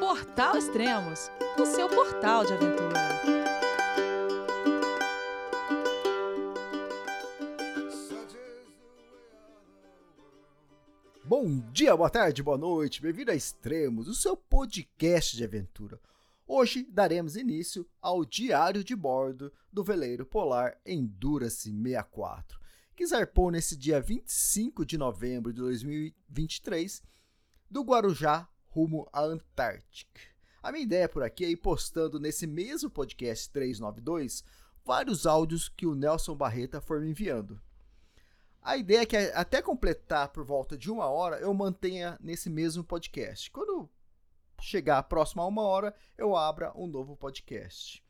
Portal Extremos, o seu portal de aventura. Bom dia, boa tarde, boa noite, bem-vindo a Extremos, o seu podcast de aventura. Hoje daremos início ao diário de bordo do veleiro polar Endurance 64, que zarpou nesse dia 25 de novembro de 2023 do Guarujá rumo à Antártica. A minha ideia por aqui é ir postando nesse mesmo podcast 392 vários áudios que o Nelson Barreta for me enviando. A ideia é que até completar por volta de uma hora eu mantenha nesse mesmo podcast. Quando chegar próximo a uma hora, eu abra um novo podcast.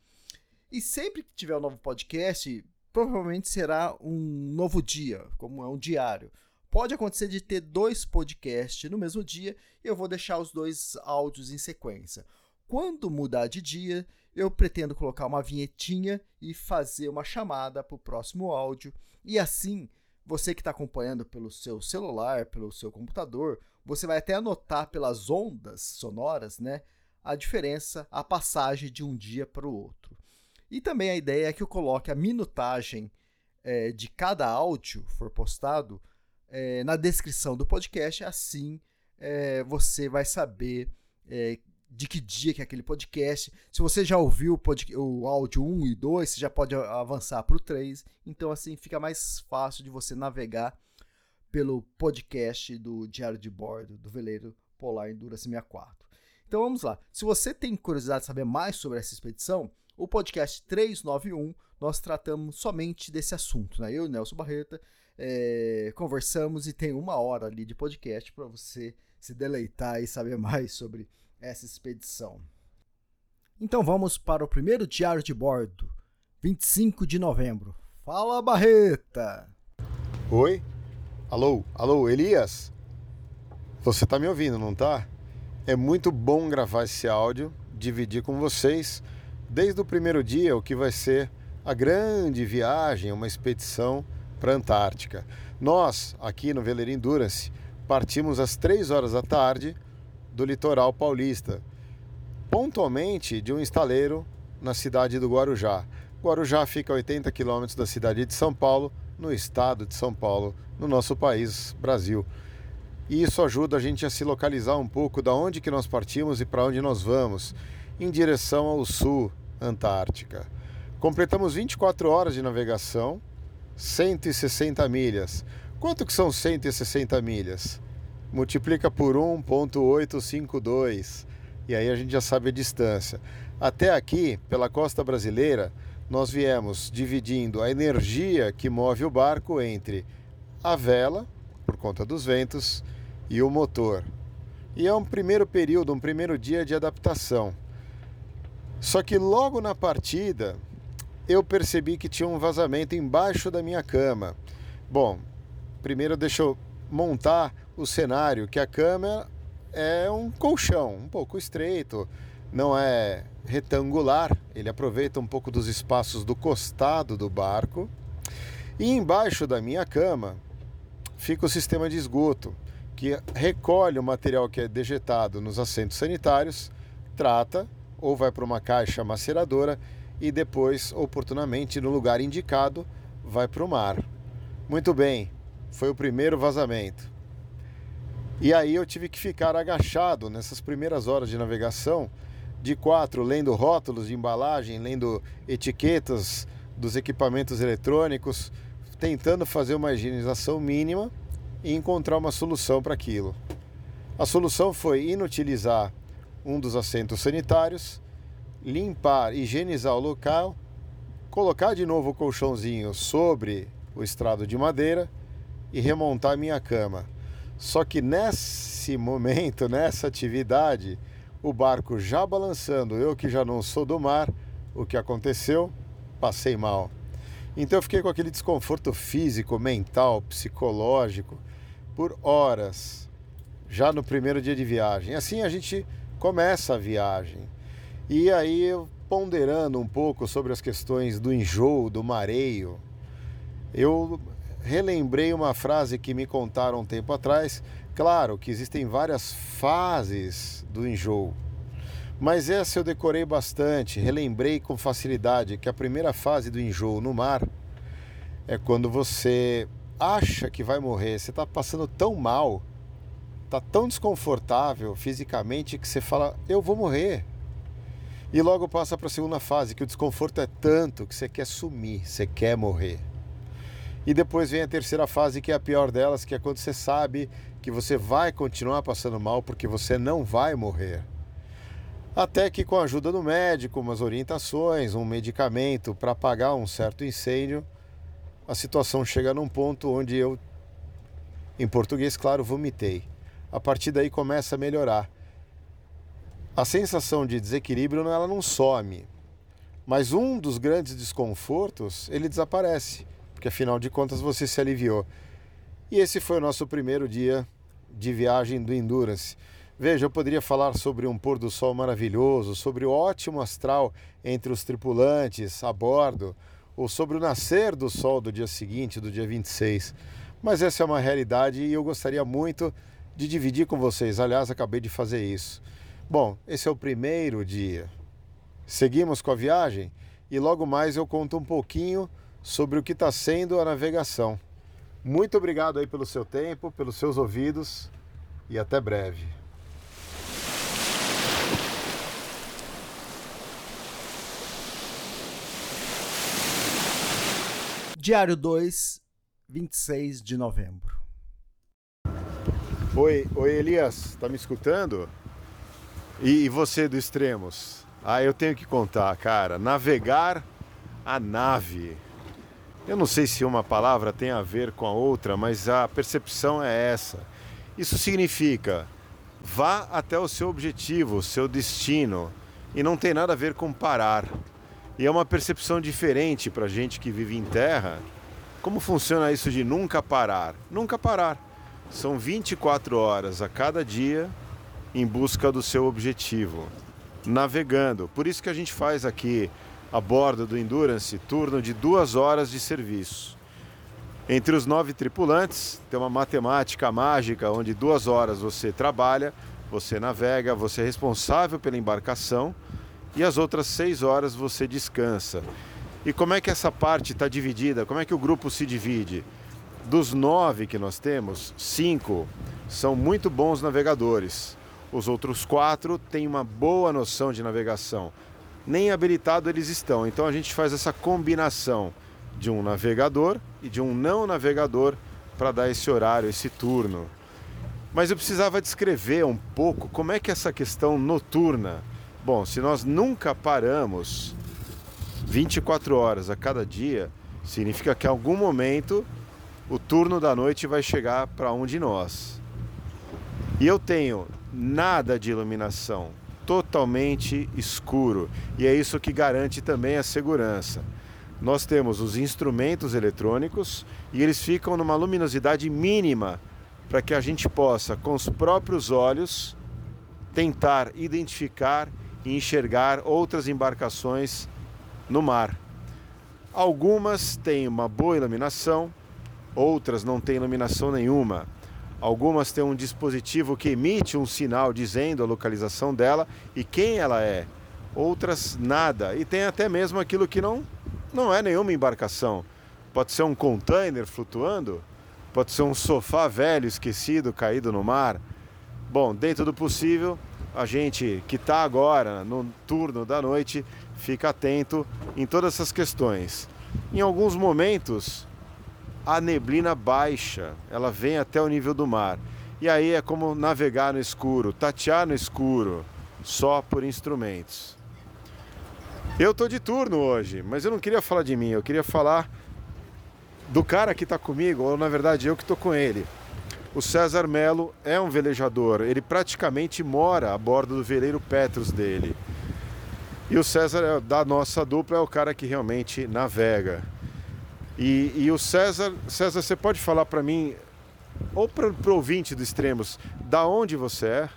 E sempre que tiver um novo podcast, provavelmente será um novo dia, como é um diário. Pode acontecer de ter dois podcasts no mesmo dia e eu vou deixar os dois áudios em sequência. Quando mudar de dia, eu pretendo colocar uma vinhetinha e fazer uma chamada para o próximo áudio. E assim, você que está acompanhando pelo seu celular, pelo seu computador, você vai até anotar pelas ondas sonoras, né, a diferença, a passagem de um dia para o outro. E também a ideia é que eu coloque a minutagem é, de cada áudio for postado é, na descrição do podcast, assim é, você vai saber é, de que dia que é aquele podcast. Se você já ouviu o, pod, o áudio 1 e 2, você já pode avançar para o 3. Então, assim, fica mais fácil de você navegar pelo podcast do Diário de Bordo do Veleiro Polar Endurance 64. Então vamos lá. Se você tem curiosidade de saber mais sobre essa expedição, o podcast 391 nós tratamos somente desse assunto. Né? Eu Nelson Barreta é, conversamos e tem uma hora ali de podcast para você se deleitar e saber mais sobre essa expedição. Então vamos para o primeiro diário de bordo, 25 de novembro. Fala Barreta! Oi, Alô, alô, Elias? Você tá me ouvindo, não tá? É muito bom gravar esse áudio, dividir com vocês desde o primeiro dia o que vai ser a grande viagem, uma expedição para a Antártica. Nós, aqui no Veleiro Endurance, partimos às 3 horas da tarde do litoral paulista, pontualmente de um estaleiro na cidade do Guarujá. Guarujá fica a 80 quilômetros da cidade de São Paulo, no estado de São Paulo, no nosso país, Brasil. E isso ajuda a gente a se localizar um pouco da onde que nós partimos e para onde nós vamos, em direção ao sul, Antártica. Completamos 24 horas de navegação, 160 milhas. Quanto que são 160 milhas? Multiplica por 1.852 e aí a gente já sabe a distância. Até aqui, pela costa brasileira, nós viemos dividindo a energia que move o barco entre a vela, por conta dos ventos, e o motor. E é um primeiro período, um primeiro dia de adaptação. Só que logo na partida eu percebi que tinha um vazamento embaixo da minha cama. Bom, primeiro deixa eu montar o cenário, que a cama é um colchão, um pouco estreito, não é retangular, ele aproveita um pouco dos espaços do costado do barco. E embaixo da minha cama fica o sistema de esgoto, que recolhe o material que é dejetado nos assentos sanitários, trata ou vai para uma caixa maceradora e depois, oportunamente, no lugar indicado, vai para o mar. Muito bem, foi o primeiro vazamento. E aí eu tive que ficar agachado nessas primeiras horas de navegação de quatro, lendo rótulos de embalagem, lendo etiquetas dos equipamentos eletrônicos, tentando fazer uma higienização mínima e encontrar uma solução para aquilo. A solução foi inutilizar um dos assentos sanitários, limpar, higienizar o local, colocar de novo o colchãozinho sobre o estrado de madeira e remontar minha cama. Só que nesse momento, nessa atividade, o barco já balançando, eu que já não sou do mar, o que aconteceu? Passei mal. Então eu fiquei com aquele desconforto físico, mental, psicológico por horas, já no primeiro dia de viagem. Assim a gente começa a viagem. E aí ponderando um pouco sobre as questões do enjoo, do mareio, eu relembrei uma frase que me contaram um tempo atrás Claro que existem várias fases do enjoo. Mas essa eu decorei bastante, relembrei com facilidade que a primeira fase do enjoo no mar é quando você acha que vai morrer, você está passando tão mal, está tão desconfortável fisicamente que você fala, eu vou morrer. E logo passa para a segunda fase, que o desconforto é tanto que você quer sumir, você quer morrer. E depois vem a terceira fase, que é a pior delas, que é quando você sabe que você vai continuar passando mal porque você não vai morrer. Até que, com a ajuda do médico, umas orientações, um medicamento para apagar um certo incêndio, a situação chega num ponto onde eu, em português, claro, vomitei. A partir daí começa a melhorar. A sensação de desequilíbrio ela não some, mas um dos grandes desconfortos ele desaparece, porque afinal de contas você se aliviou. E esse foi o nosso primeiro dia de viagem do Endurance. Veja, eu poderia falar sobre um pôr do sol maravilhoso, sobre o ótimo astral entre os tripulantes a bordo, ou sobre o nascer do sol do dia seguinte, do dia 26. Mas essa é uma realidade e eu gostaria muito de dividir com vocês. Aliás, acabei de fazer isso. Bom, esse é o primeiro dia. Seguimos com a viagem e logo mais eu conto um pouquinho sobre o que está sendo a navegação. Muito obrigado aí pelo seu tempo, pelos seus ouvidos e até breve. Diário 2, 26 de novembro. Oi, oi Elias, tá me escutando? E, e você do Extremos? Ah, eu tenho que contar, cara. Navegar a nave. Eu não sei se uma palavra tem a ver com a outra, mas a percepção é essa. Isso significa vá até o seu objetivo, o seu destino, e não tem nada a ver com parar. E é uma percepção diferente para gente que vive em terra. Como funciona isso de nunca parar? Nunca parar. São 24 horas a cada dia em busca do seu objetivo, navegando. Por isso que a gente faz aqui a bordo do Endurance turno de duas horas de serviço. Entre os nove tripulantes, tem uma matemática mágica onde duas horas você trabalha, você navega, você é responsável pela embarcação e as outras seis horas você descansa. E como é que essa parte está dividida? Como é que o grupo se divide? Dos nove que nós temos, cinco são muito bons navegadores. Os outros quatro têm uma boa noção de navegação. Nem habilitado eles estão. Então a gente faz essa combinação de um navegador e de um não navegador para dar esse horário, esse turno. Mas eu precisava descrever um pouco como é que essa questão noturna Bom, se nós nunca paramos 24 horas a cada dia, significa que em algum momento o turno da noite vai chegar para um de nós. E eu tenho nada de iluminação, totalmente escuro, e é isso que garante também a segurança. Nós temos os instrumentos eletrônicos e eles ficam numa luminosidade mínima para que a gente possa, com os próprios olhos, tentar identificar e enxergar outras embarcações no mar. Algumas têm uma boa iluminação, outras não têm iluminação nenhuma. Algumas têm um dispositivo que emite um sinal dizendo a localização dela e quem ela é. Outras nada. E tem até mesmo aquilo que não, não é nenhuma embarcação. Pode ser um container flutuando, pode ser um sofá velho esquecido caído no mar. Bom, dentro do possível, a gente que está agora no turno da noite fica atento em todas essas questões. Em alguns momentos, a neblina baixa, ela vem até o nível do mar. E aí é como navegar no escuro, tatear no escuro, só por instrumentos. Eu tô de turno hoje, mas eu não queria falar de mim, eu queria falar do cara que está comigo, ou na verdade eu que estou com ele. O César Melo é um velejador, ele praticamente mora a bordo do veleiro Petros dele. E o César, é, da nossa dupla, é o cara que realmente navega. E, e o César, César, você pode falar para mim, ou para o ouvinte do Extremos, da onde você é?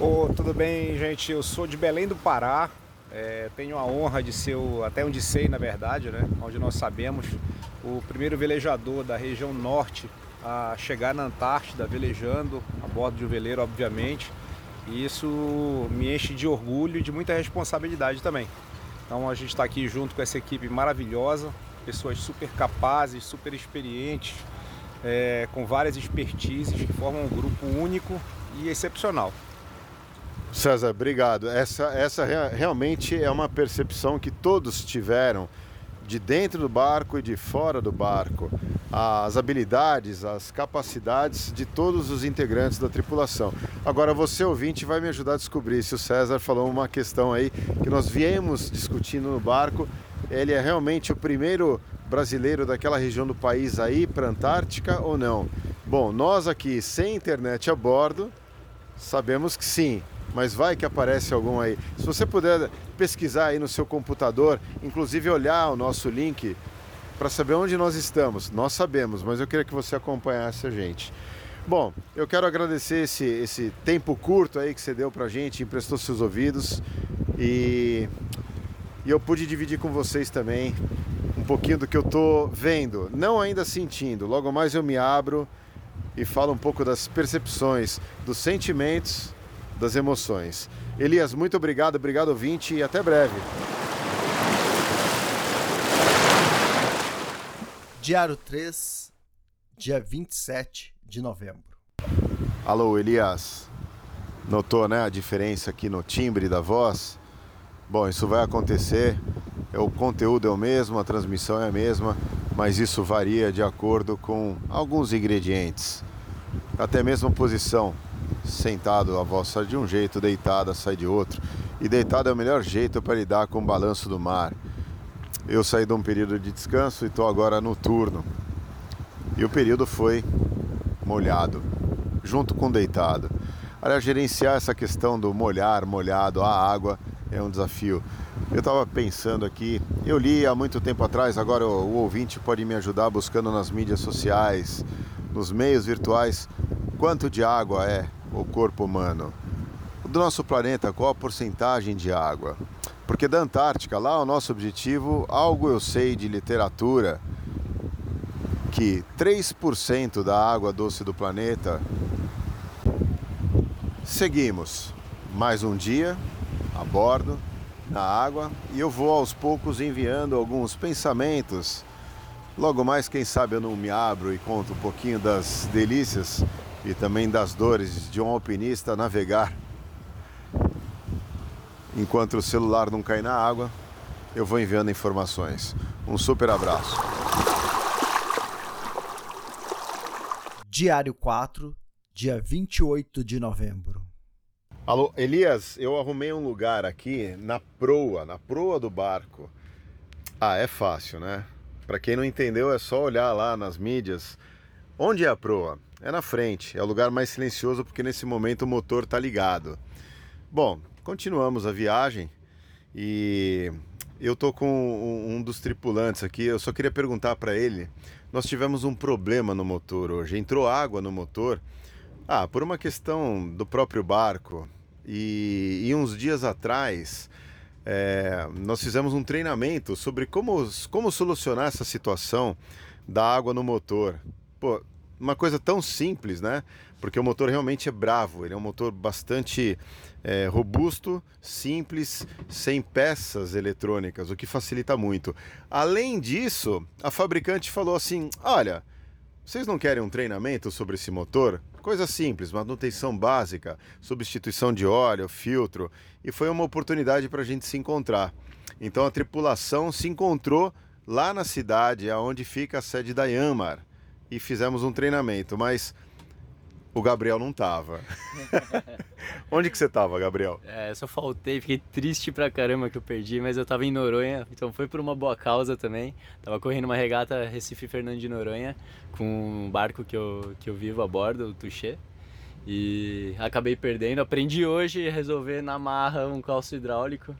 Oh, tudo bem, gente? Eu sou de Belém do Pará. É, tenho a honra de ser, o, até onde sei, na verdade, né? Onde nós sabemos, o primeiro velejador da região norte a chegar na Antártida velejando, a bordo de um veleiro, obviamente. E isso me enche de orgulho e de muita responsabilidade também. Então a gente está aqui junto com essa equipe maravilhosa, pessoas super capazes, super experientes, é, com várias expertises que formam um grupo único e excepcional. César, obrigado. Essa, essa realmente é uma percepção que todos tiveram de dentro do barco e de fora do barco. As habilidades, as capacidades de todos os integrantes da tripulação. Agora, você ouvinte vai me ajudar a descobrir se o César falou uma questão aí que nós viemos discutindo no barco. Ele é realmente o primeiro brasileiro daquela região do país aí para a Antártica ou não? Bom, nós aqui sem internet a bordo sabemos que sim, mas vai que aparece algum aí. Se você puder pesquisar aí no seu computador, inclusive olhar o nosso link para saber onde nós estamos. Nós sabemos, mas eu queria que você acompanhasse a gente. Bom, eu quero agradecer esse, esse tempo curto aí que você deu para a gente, emprestou seus ouvidos e, e eu pude dividir com vocês também um pouquinho do que eu tô vendo, não ainda sentindo. Logo mais eu me abro e falo um pouco das percepções, dos sentimentos das emoções. Elias, muito obrigado, obrigado ouvinte e até breve. Diário 3, dia 27 de novembro. Alô, Elias. Notou, né, a diferença aqui no timbre da voz? Bom, isso vai acontecer. O conteúdo é o mesmo, a transmissão é a mesma, mas isso varia de acordo com alguns ingredientes. Até mesmo a posição sentado a voz sai de um jeito, deitada sai de outro. E deitado é o melhor jeito para lidar com o balanço do mar. Eu saí de um período de descanso e estou agora no turno. E o período foi molhado, junto com deitado. Aliás, gerenciar essa questão do molhar, molhado, a água é um desafio. Eu estava pensando aqui, eu li há muito tempo atrás, agora o, o ouvinte pode me ajudar buscando nas mídias sociais, nos meios virtuais, quanto de água é o corpo humano. Do nosso planeta, qual a porcentagem de água? Porque da Antártica, lá o nosso objetivo, algo eu sei de literatura, que 3% da água doce do planeta. Seguimos mais um dia a bordo, na água, e eu vou aos poucos enviando alguns pensamentos. Logo mais, quem sabe eu não me abro e conto um pouquinho das delícias e também das dores de um alpinista navegar. Enquanto o celular não cai na água, eu vou enviando informações. Um super abraço. Diário 4, dia 28 de novembro. Alô, Elias, eu arrumei um lugar aqui na proa, na proa do barco. Ah, é fácil, né? Para quem não entendeu, é só olhar lá nas mídias. Onde é a proa? É na frente, é o lugar mais silencioso porque nesse momento o motor está ligado. Bom, continuamos a viagem e eu tô com um dos tripulantes aqui. Eu só queria perguntar para ele. Nós tivemos um problema no motor hoje. Entrou água no motor. Ah, por uma questão do próprio barco. E, e uns dias atrás é, nós fizemos um treinamento sobre como, como solucionar essa situação da água no motor. Pô, uma coisa tão simples, né? Porque o motor realmente é bravo, ele é um motor bastante é, robusto, simples, sem peças eletrônicas, o que facilita muito. Além disso, a fabricante falou assim: olha, vocês não querem um treinamento sobre esse motor? Coisa simples, manutenção básica, substituição de óleo, filtro, e foi uma oportunidade para a gente se encontrar. Então a tripulação se encontrou lá na cidade, aonde fica a sede da Yanmar e fizemos um treinamento, mas o Gabriel não tava. Onde que você tava, Gabriel? É, só faltei, fiquei triste pra caramba que eu perdi, mas eu tava em Noronha, então foi por uma boa causa também. Tava correndo uma regata Recife Fernando de Noronha com um barco que eu, que eu vivo a bordo, o Tuxê. E acabei perdendo. Aprendi hoje a resolver na marra um calço hidráulico.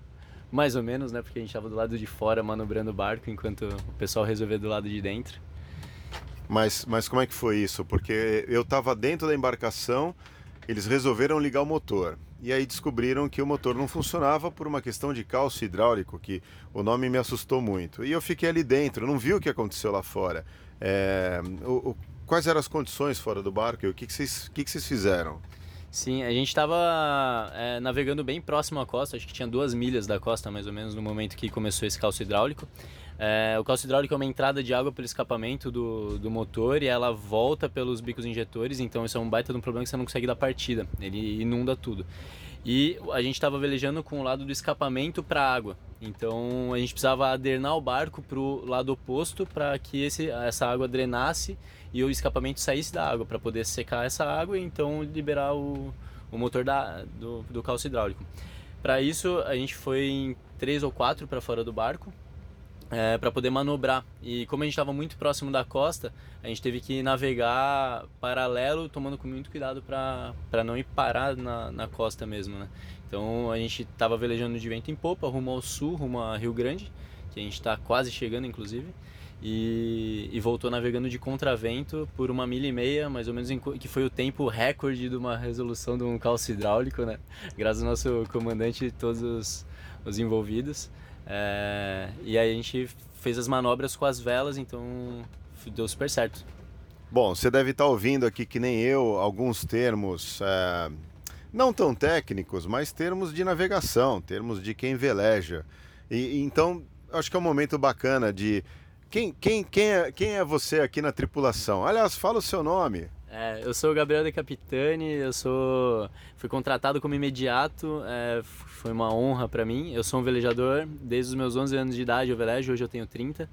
Mais ou menos, né? Porque a gente tava do lado de fora manobrando o barco enquanto o pessoal resolvia do lado de dentro. Mas, mas como é que foi isso? Porque eu estava dentro da embarcação, eles resolveram ligar o motor. E aí descobriram que o motor não funcionava por uma questão de calço hidráulico, que o nome me assustou muito. E eu fiquei ali dentro, não vi o que aconteceu lá fora. É, o, o, quais eram as condições fora do barco e o que, que, vocês, que, que vocês fizeram? Sim, a gente estava é, navegando bem próximo à costa, acho que tinha duas milhas da costa mais ou menos no momento que começou esse calço hidráulico. É, o calço hidráulico é uma entrada de água pelo escapamento do, do motor e ela volta pelos bicos injetores, então isso é um baita de um problema que você não consegue dar partida, ele inunda tudo. E a gente estava velejando com o lado do escapamento para a água, então a gente precisava adernar o barco para o lado oposto para que esse, essa água drenasse e o escapamento saísse da água para poder secar essa água e então liberar o, o motor da, do, do calço hidráulico. Para isso a gente foi em três ou quatro para fora do barco é, para poder manobrar. E como a gente estava muito próximo da costa, a gente teve que navegar paralelo, tomando muito cuidado para não ir parar na, na costa mesmo. Né? Então a gente estava velejando de vento em popa, rumo ao sul, rumo a Rio Grande, que a gente está quase chegando inclusive e, e, voltou navegando de contravento por uma milha e meia, mais ou menos, que foi o tempo recorde de uma resolução de um calço hidráulico, né? Graças ao nosso comandante e todos os, os envolvidos. É, e aí a gente fez as manobras com as velas, então deu super certo. Bom, você deve estar ouvindo aqui, que nem eu, alguns termos é, não tão técnicos, mas termos de navegação, termos de quem veleja. E, então, acho que é um momento bacana de quem, quem, quem, é, quem é você aqui na tripulação? Aliás, fala o seu nome. É, eu sou o Gabriel de Capitani, eu sou fui contratado como imediato, é, foi uma honra para mim. Eu sou um velejador desde os meus 11 anos de idade, eu velejo, hoje eu tenho 30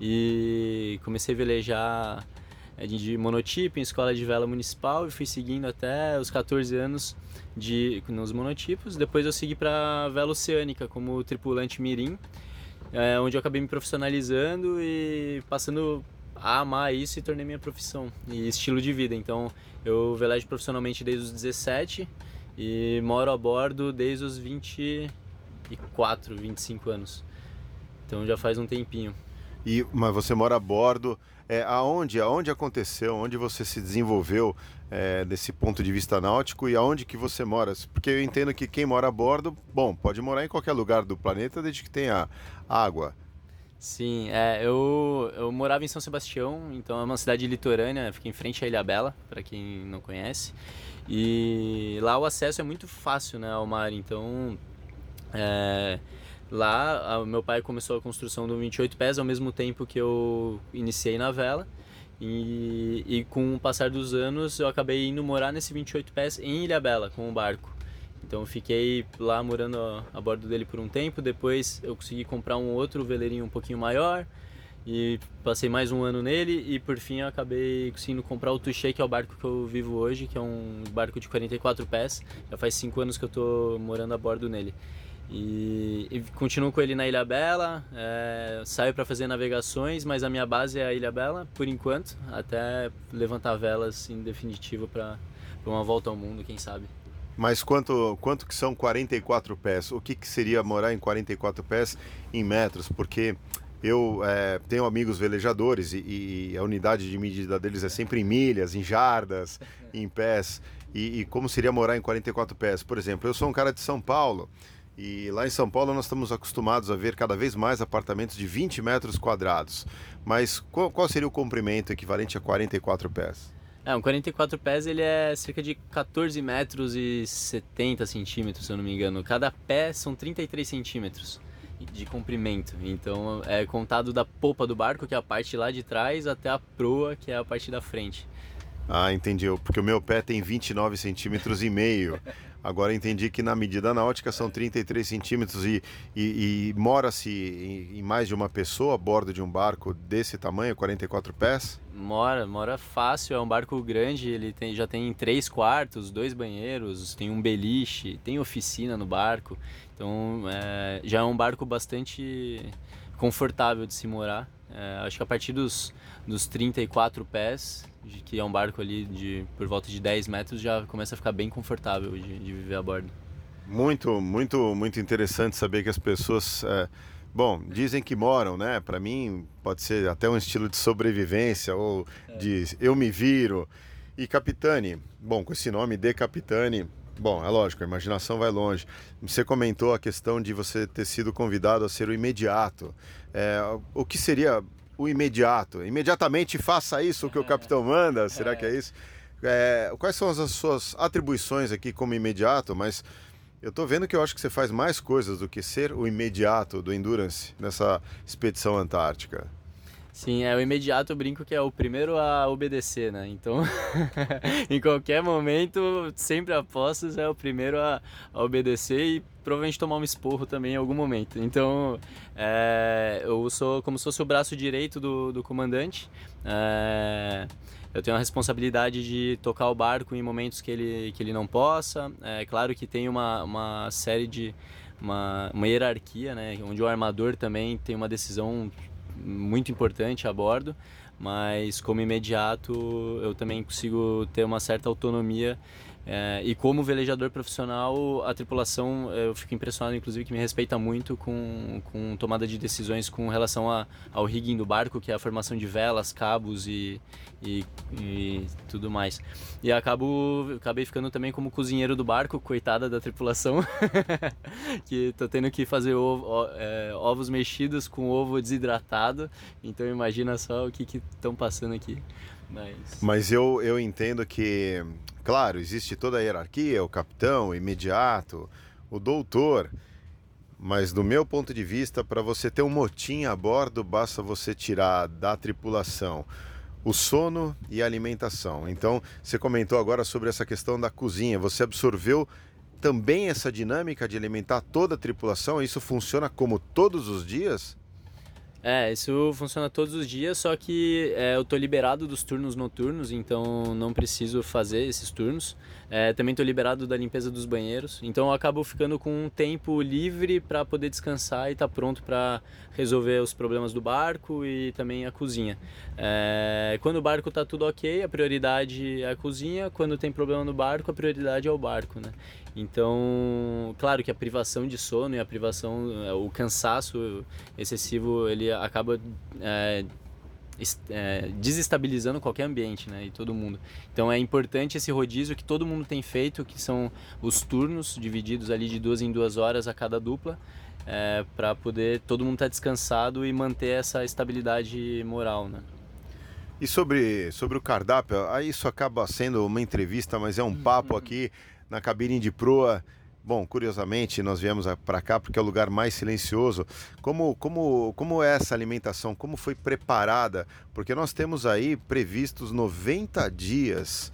e comecei a velejar é, de monotipo em escola de vela municipal e fui seguindo até os 14 anos de nos monotipos. Depois eu segui para vela oceânica como tripulante mirim é, onde eu acabei me profissionalizando e passando a amar isso e tornei minha profissão e estilo de vida. Então eu velejo profissionalmente desde os 17 e moro a bordo desde os 24, 25 anos. Então já faz um tempinho. E, mas você mora a bordo, é, aonde, aonde aconteceu, onde você se desenvolveu é, desse ponto de vista náutico e aonde que você mora? Porque eu entendo que quem mora a bordo, bom, pode morar em qualquer lugar do planeta desde que tenha água. Sim, é, eu, eu morava em São Sebastião, então é uma cidade litorânea, fica em frente à Ilha Bela, para quem não conhece. E lá o acesso é muito fácil né, ao mar, então é, lá o meu pai começou a construção do 28 pés ao mesmo tempo que eu iniciei na vela. E, e com o passar dos anos eu acabei indo morar nesse 28 pés em Ilha Bela com o barco. Então fiquei lá morando a, a, bordo dele por um tempo, depois eu consegui comprar um outro veleirinho um pouquinho maior e passei mais um ano nele e por fim eu acabei conseguindo comprar o Touché, que é o barco que eu vivo hoje, que é um barco de 44 pés. Já faz 5 anos que eu estou morando a bordo nele. E, e, continuo com ele na Ilha Bela, é, saio para fazer navegações, mas a minha base é a Ilha Bela, por enquanto, até levantar velas em definitivo para uma volta ao mundo, quem sabe. Mas quanto, quanto que são 44 pés? O que, que seria morar em 44 pés em metros? Porque eu é, tenho amigos velejadores e, e, a unidade de medida deles é sempre em milhas, em jardas, em pés. E, e como seria morar em 44 pés? Por exemplo, eu sou um cara de São Paulo e lá em São Paulo nós estamos acostumados a ver cada vez mais apartamentos de 20 metros quadrados. Mas qual, qual seria o comprimento equivalente a 44 pés? É, um 44 pés ele é cerca de 14 metros e 70 centímetros, se eu não me engano. Cada pé são 33 centímetros de comprimento. Então é contado da popa do barco, que é a parte lá de trás, até a proa, que é a parte da frente. Ah, entendi. Porque o meu pé tem 29 centímetros e meio. Agora entendi que na medida náutica são 33 centímetros e, e, e mora-se em, em, mais de uma pessoa a bordo de um barco desse tamanho, 44 pés? Mora, mora fácil. É um barco grande, ele tem, já tem três quartos, dois banheiros, tem um beliche, tem oficina no barco. Então é, já é um barco bastante confortável de se morar. É, acho que a partir dos, dos 34 pés de que é um barco ali de por volta de 10 metros, já começa a ficar bem confortável de, de viver a bordo. Muito, muito, muito interessante saber que as pessoas, é, bom, dizem que moram, né? Para mim pode ser até um estilo de sobrevivência ou é. de eu me viro. E Capitani, bom, com esse nome de Capitani, Bom, é lógico, a imaginação vai longe. Você comentou a questão de você ter sido convidado a ser o imediato. É, o que seria o imediato. Imediatamente faça isso que o capitão manda, será que é isso? É, quais são as suas atribuições aqui como imediato? Mas eu estou vendo que eu acho que você faz mais coisas do que ser o imediato do Endurance nessa expedição antártica. Sim, é o imediato, eu brinco que é o primeiro a obedecer, né? Então, em qualquer momento, sempre apostos é o primeiro a, a, obedecer e provavelmente tomar um esporro também em algum momento. Então, é, eu sou como se fosse o braço direito do, do comandante. É, eu tenho a responsabilidade de tocar o barco em momentos que ele, que ele não possa. É claro que tem uma, uma série de. Uma, uma hierarquia, né? Onde o armador também tem uma decisão muito importante a bordo, mas como imediato eu também consigo ter uma certa autonomia é, e como velejador profissional, a tripulação, eu fico impressionado, inclusive, que me respeita muito com, com tomada de decisões com relação a, ao rigging do barco, que é a formação de velas, cabos e, e, e tudo mais. E acabo, acabei ficando também como cozinheiro do barco, coitada da tripulação, que tô tendo que fazer ovo, é, ovos mexidos com ovo desidratado, então imagina só o que estão passando aqui. Mas, Mas eu, eu entendo que Claro, existe toda a hierarquia, o capitão, o imediato, o doutor. Mas do meu ponto de vista, para você ter um motim a bordo, basta você tirar da tripulação o sono e a alimentação. Então, você comentou agora sobre essa questão da cozinha. Você absorveu também essa dinâmica de alimentar toda a tripulação? Isso funciona como todos os dias? É, isso funciona todos os dias, só que é, eu tô liberado dos turnos noturnos, então não preciso fazer esses turnos. É, também tô liberado da limpeza dos banheiros, então eu acabo ficando com um tempo livre para poder descansar e estar tá pronto para resolver os problemas do barco e também a cozinha. É, quando o barco tá tudo ok, a prioridade é a cozinha. Quando tem problema no barco, a prioridade é o barco, né? Então, claro que a privação de sono e a privação, é, o cansaço excessivo, ele acaba é, é, desestabilizando qualquer ambiente, né, e todo mundo. Então é importante esse rodízio que todo mundo tem feito, que são os turnos divididos ali de duas em duas horas a cada dupla, é, para poder todo mundo estar tá descansado e manter essa estabilidade moral, né. E sobre, sobre o cardápio, aí isso acaba sendo uma entrevista, mas é um papo uhum. aqui na cabine de proa. Bom, curiosamente, nós viemos para cá porque é o lugar mais silencioso. Como, como, como é essa alimentação? Como foi preparada? Porque nós temos aí previstos 90 dias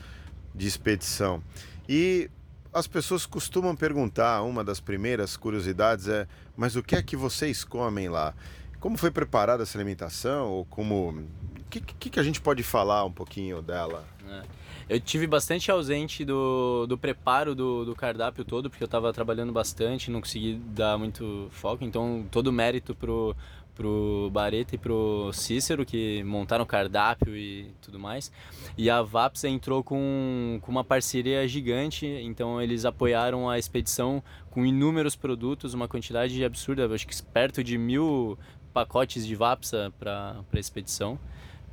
de expedição. E as pessoas costumam perguntar, uma das primeiras curiosidades é: mas o que é que vocês comem lá? Como foi preparada essa alimentação? Ou como. O que, que, que a gente pode falar um pouquinho dela? É. Eu tive bastante ausente do, do preparo do, do cardápio todo, porque eu estava trabalhando bastante, não consegui dar muito foco, então todo o mérito pro, pro Bareta e pro Cícero, que montaram o cardápio e tudo mais. E a VAPS entrou com, com uma parceria gigante, então eles apoiaram a expedição com inúmeros produtos, uma quantidade absurda, acho que perto de mil pacotes de VAPSA para a expedição,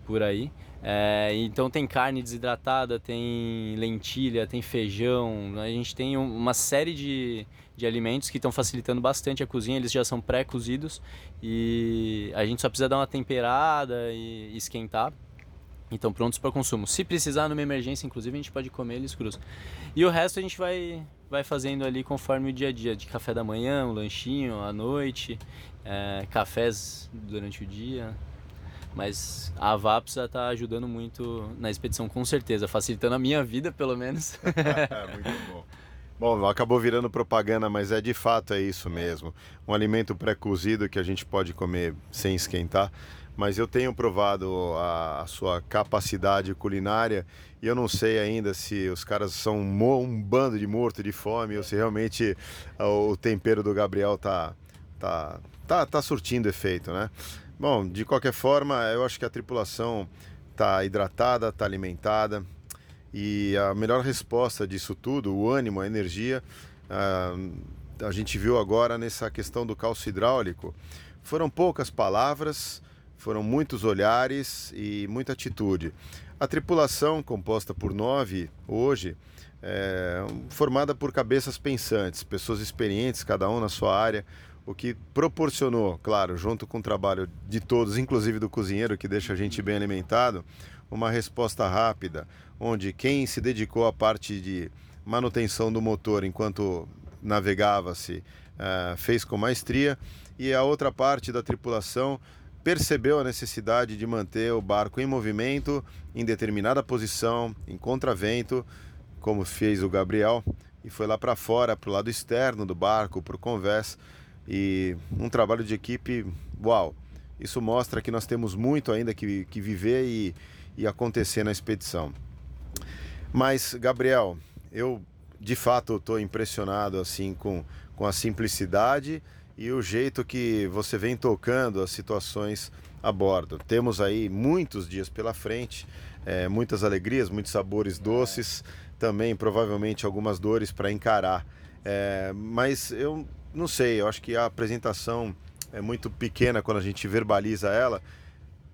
por aí. É, então tem carne desidratada, tem lentilha, tem feijão, a gente tem uma série de, de alimentos que estão facilitando bastante a cozinha, eles já são pré-cozidos e a gente só precisa dar uma temperada e esquentar. Então prontos para consumo. Se precisar numa emergência, inclusive, a gente pode comer eles crus. E o resto a gente vai, vai fazendo ali conforme o dia a dia, de café da manhã, um lanchinho à noite, é, cafés durante o dia. Mas a VAPSA está ajudando muito na expedição, com certeza, facilitando a minha vida, pelo menos. muito bom. Bom, acabou virando propaganda, mas é de fato é isso mesmo. Um alimento pré-cozido que a gente pode comer sem esquentar. Mas eu tenho provado a, a, sua capacidade culinária e eu não sei ainda se os caras são um, um bando de morto de fome ou se realmente o tempero do Gabriel tá, tá, tá, tá surtindo efeito, né? Bom, de qualquer forma, eu acho que a tripulação está hidratada, está alimentada e a melhor resposta disso tudo, o ânimo, a energia, a gente viu agora nessa questão do calço hidráulico. Foram poucas palavras, foram muitos olhares e muita atitude. A tripulação, composta por nove hoje, é formada por cabeças pensantes, pessoas experientes, cada um na sua área, o que proporcionou, claro, junto com o trabalho de todos, inclusive do cozinheiro, que deixa a gente bem alimentado, uma resposta rápida, onde quem se dedicou à parte de manutenção do motor enquanto navegava-se uh, fez com maestria, e a outra parte da tripulação percebeu a necessidade de manter o barco em movimento, em determinada posição, em contravento, como fez o Gabriel, e foi lá para fora, para o lado externo do barco, para o convés, e um trabalho de equipe, uau! Isso mostra que nós temos muito ainda que, que viver e, e acontecer na expedição. Mas, Gabriel, eu de fato estou impressionado assim com, com a simplicidade e o jeito que você vem tocando as situações a bordo. Temos aí muitos dias pela frente, é, muitas alegrias, muitos sabores doces, também provavelmente algumas dores para encarar. É, mas eu não sei, eu acho que a apresentação é muito pequena quando a gente verbaliza ela.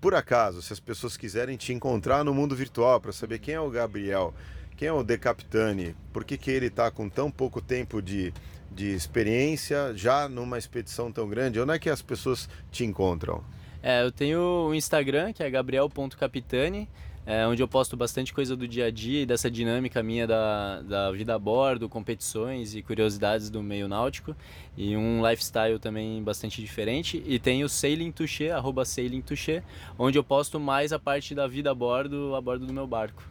Por acaso, se as pessoas quiserem te encontrar no mundo virtual para saber quem é o Gabriel, quem é o De Capitani, por que, que ele está com tão pouco tempo de, de experiência já numa expedição tão grande? Onde é que as pessoas te encontram? É, eu tenho o Instagram, que é gabriel.capitani, é, onde eu posto bastante coisa do dia a dia e dessa dinâmica minha da, da vida a bordo, competições e curiosidades do meio náutico. E um lifestyle também bastante diferente. E tem o Sailing Touché, arroba Sailing Touché, onde eu posto mais a parte da vida a bordo, a bordo do meu barco.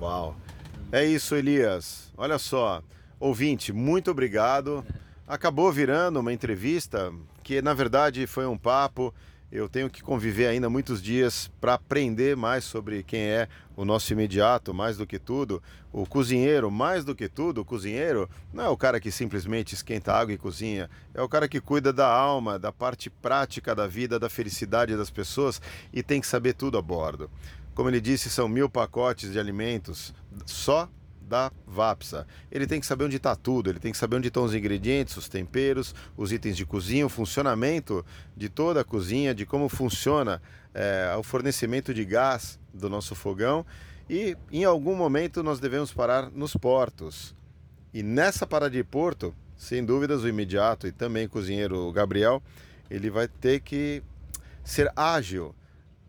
Uau! É isso, Elias. Olha só, ouvinte, muito obrigado. Acabou virando uma entrevista que, na verdade, foi um papo. Eu tenho que conviver ainda muitos dias para aprender mais sobre quem é o nosso imediato, mais do que tudo. O cozinheiro, mais do que tudo, o cozinheiro não é o cara que simplesmente esquenta água e cozinha, é o cara que cuida da alma, da parte prática da vida, da felicidade das pessoas e tem que saber tudo a bordo. Como ele disse, são mil pacotes de alimentos só da Vapsa. Ele tem que saber onde está tudo, ele tem que saber onde estão os ingredientes, os temperos, os itens de cozinha, o funcionamento de toda a cozinha, de como funciona é, o fornecimento de gás do nosso fogão. E em algum momento nós devemos parar nos portos. E nessa parada de porto, sem dúvidas, o imediato e também o cozinheiro Gabriel, ele vai ter que ser ágil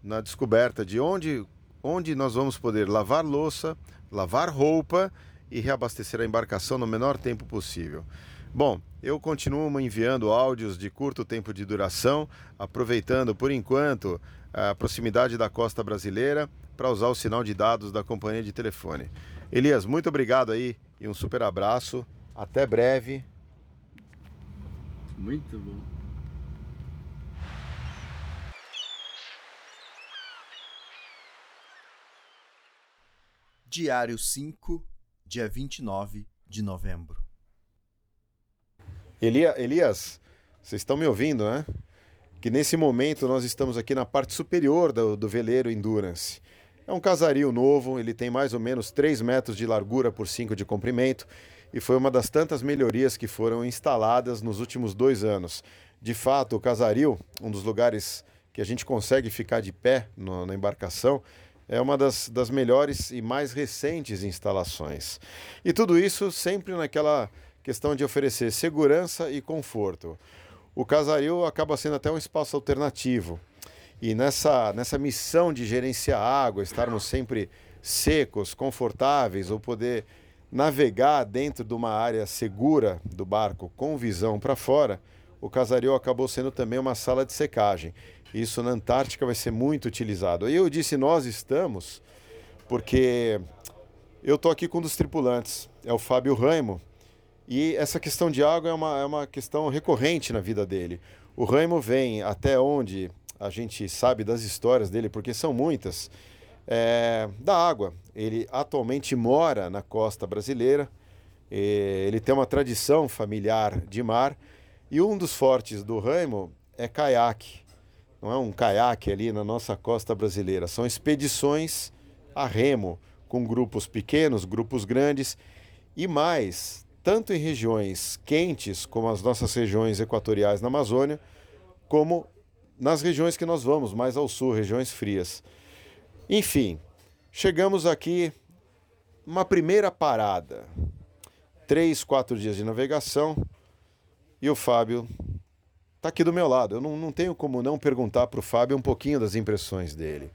na descoberta de onde, onde nós vamos poder lavar louça, lavar roupa e reabastecer a embarcação no menor tempo possível. Bom, eu continuo enviando áudios de curto tempo de duração, aproveitando por enquanto a proximidade da costa brasileira para usar o sinal de dados da companhia de telefone. Elias, muito obrigado aí e um super abraço. Até breve. Muito bom. Diário 5, dia 29 de novembro. Elias, vocês estão me ouvindo, né? Que nesse momento nós estamos aqui na parte superior do, do veleiro Endurance. É um casario novo, ele tem mais ou menos 3 metros de largura por 5 de comprimento e foi uma das tantas melhorias que foram instaladas nos últimos dois anos. De fato, o casario, um dos lugares que a gente consegue ficar de pé no, na embarcação, é uma das, das melhores e mais recentes instalações. E tudo isso sempre naquela questão de oferecer segurança e conforto. O Casaril acaba sendo até um espaço alternativo. E nessa, nessa missão de gerenciar água, estarmos sempre secos, confortáveis, ou poder navegar dentro de uma área segura do barco com visão para fora, o Casaril acabou sendo também uma sala de secagem. Isso na Antártica vai ser muito utilizado. Eu disse nós estamos, porque eu estou aqui com um dos tripulantes, é o Fábio Raimo, e essa questão de água é uma, é uma questão recorrente na vida dele. O Raimo vem até onde a gente sabe das histórias dele, porque são muitas, é, da água. Ele atualmente mora na costa brasileira, ele tem uma tradição familiar de mar, e um dos fortes do Raimo é caiaque não é um caiaque ali na nossa costa brasileira, são expedições a remo, com grupos pequenos, grupos grandes e mais, tanto em regiões quentes, como as nossas regiões equatoriais na Amazônia, como nas regiões que nós vamos, mais ao sul, regiões frias. Enfim, chegamos aqui, uma primeira parada, três, quatro dias de navegação, e o Fábio está aqui do meu lado. Eu não, não tenho como não perguntar para o Fábio um pouquinho das impressões dele.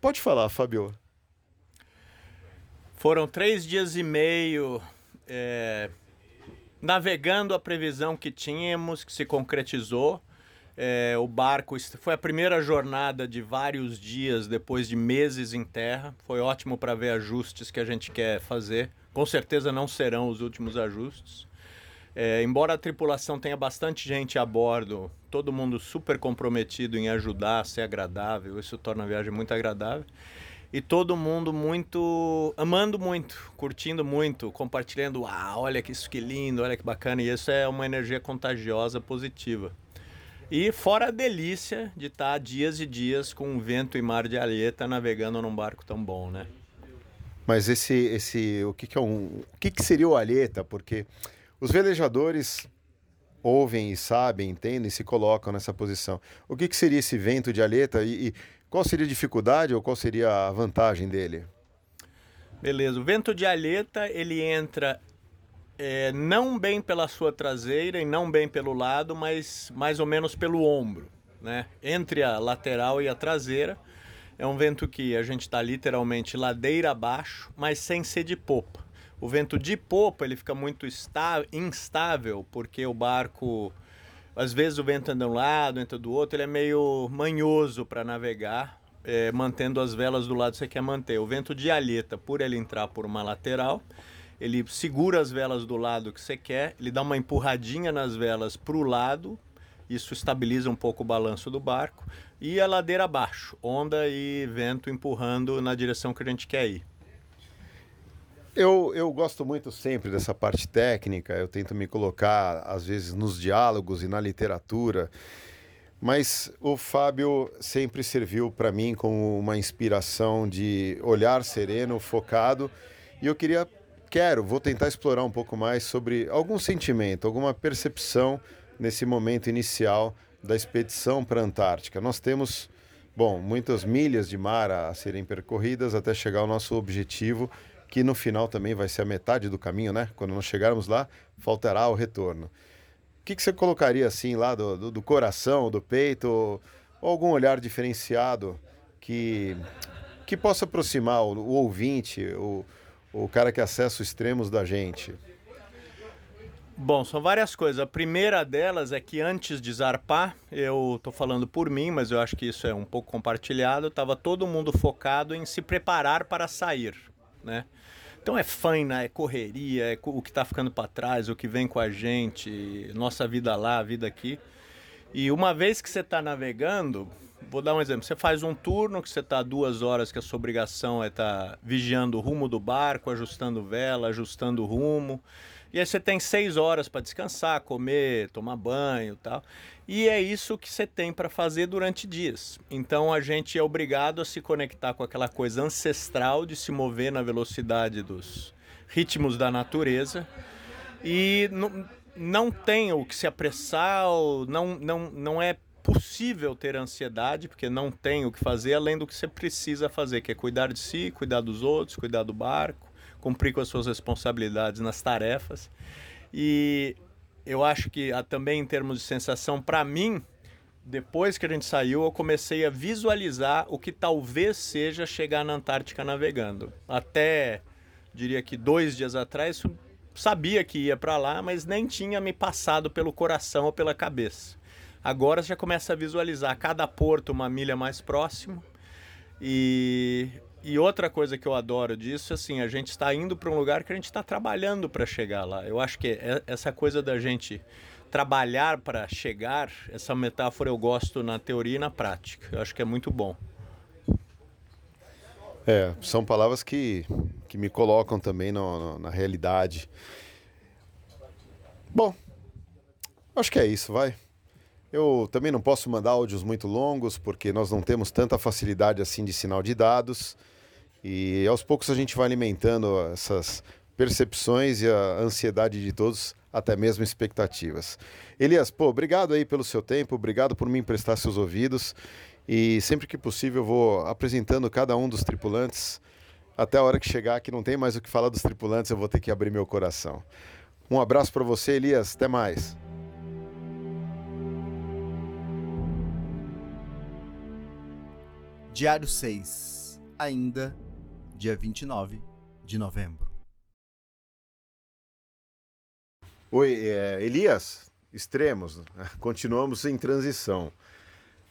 Pode falar, Fábio. Foram três dias e meio é, navegando a previsão que tínhamos, que se concretizou. É, o barco foi a primeira jornada de vários dias depois de meses em terra. Foi ótimo para ver ajustes que a gente quer fazer. Com certeza não serão os últimos ajustes. É, embora a tripulação tenha bastante gente a bordo, todo mundo super comprometido em ajudar, ser agradável, isso torna a viagem muito agradável. E todo mundo muito amando muito, curtindo muito, compartilhando, ah, olha que isso que lindo, olha que bacana, e isso é uma energia contagiosa positiva. E fora a delícia de estar dias e dias com vento e mar de alheta navegando num barco tão bom, né? Mas esse, esse, o que, que é um, o que, que seria o alheta? Porque os velejadores ouvem e sabem, entendem e se colocam nessa posição. O que, que seria esse vento de aleta e, e, qual seria a dificuldade ou qual seria a vantagem dele? Beleza, o vento de aleta ele entra é, não bem pela sua traseira e não bem pelo lado, mas mais ou menos pelo ombro, né? Entre a lateral e a traseira. É um vento que a gente está literalmente ladeira abaixo, mas sem ser de popa. O vento de popa ele fica muito instável porque o barco, às vezes o vento anda de um lado, entra do outro, ele é meio manhoso para navegar, é, mantendo as velas do lado que você quer manter. O vento de alheta, por ele entrar por uma lateral, ele segura as velas do lado que você quer, ele dá uma empurradinha nas velas para o lado, isso estabiliza um pouco o balanço do barco, e a ladeira abaixo, onda e vento empurrando na direção que a gente quer ir. Eu, eu gosto muito sempre dessa parte técnica, eu tento me colocar, às vezes, nos diálogos e na literatura, mas o Fábio sempre serviu para mim como uma inspiração de olhar sereno, focado, e eu queria, quero, vou tentar explorar um pouco mais sobre algum sentimento, alguma percepção nesse momento inicial da expedição para a Antártica. Nós temos, bom, muitas milhas de mar a serem percorridas até chegar ao nosso objetivo, que no final também vai ser a metade do caminho, né? Quando nós chegarmos lá, faltará o retorno. O que, que você colocaria assim lá do, do, do coração, do peito, ou, algum olhar diferenciado que, que possa aproximar o, o ouvinte, o, o cara que acessa os extremos da gente? Bom, são várias coisas. A primeira delas é que antes de zarpar, eu estou falando por mim, mas eu acho que isso é um pouco compartilhado, estava todo mundo focado em se preparar para sair, né? Então é faina, é correria, é o que está ficando para trás, o que vem com a gente, nossa vida lá, a vida aqui. E uma vez que você está navegando, vou dar um exemplo. Você faz um turno que você está duas horas, que a sua obrigação é estar tá vigiando o rumo do barco, ajustando vela, ajustando o rumo. E aí você tem seis horas para descansar, comer, tomar banho tal. E é isso que você tem para fazer durante dias. Então a gente é obrigado a se conectar com aquela coisa ancestral de se mover na velocidade dos ritmos da natureza. E não, tem o que se apressar, não, não, não é possível ter ansiedade, porque não tem o que fazer além do que você precisa fazer, que é cuidar de si, cuidar dos outros, cuidar do barco cumprir com as suas responsabilidades nas tarefas. E eu acho que ah, também em termos de sensação, para mim, depois que a gente saiu, eu comecei a visualizar o que talvez seja chegar na Antártica navegando. Até, diria que dois dias atrás, sabia que ia para lá, mas nem tinha me passado pelo coração ou pela cabeça. Agora você já começa a visualizar cada porto uma milha mais próximo e e outra coisa que eu adoro disso, assim, a gente está indo para um lugar que a gente está trabalhando para chegar lá. Eu acho que é essa coisa da gente trabalhar para chegar, essa metáfora eu gosto na teoria e na prática. Eu acho que é muito bom. É, são palavras que, que me colocam também no, no, na realidade. Bom, acho que é isso, vai. Eu também não posso mandar áudios muito longos, porque nós não temos tanta facilidade assim de sinal de dados. E aos poucos a gente vai alimentando essas percepções e a ansiedade de todos, até mesmo expectativas. Elias, pô, obrigado aí pelo seu tempo, obrigado por me emprestar seus ouvidos. E sempre que possível eu vou apresentando cada um dos tripulantes. Até a hora que chegar que não tem mais o que falar dos tripulantes, eu vou ter que abrir meu coração. Um abraço para você, Elias. Até mais. Diário 6. Ainda dia 29 de novembro. Oi, é, Elias, extremos, continuamos em transição.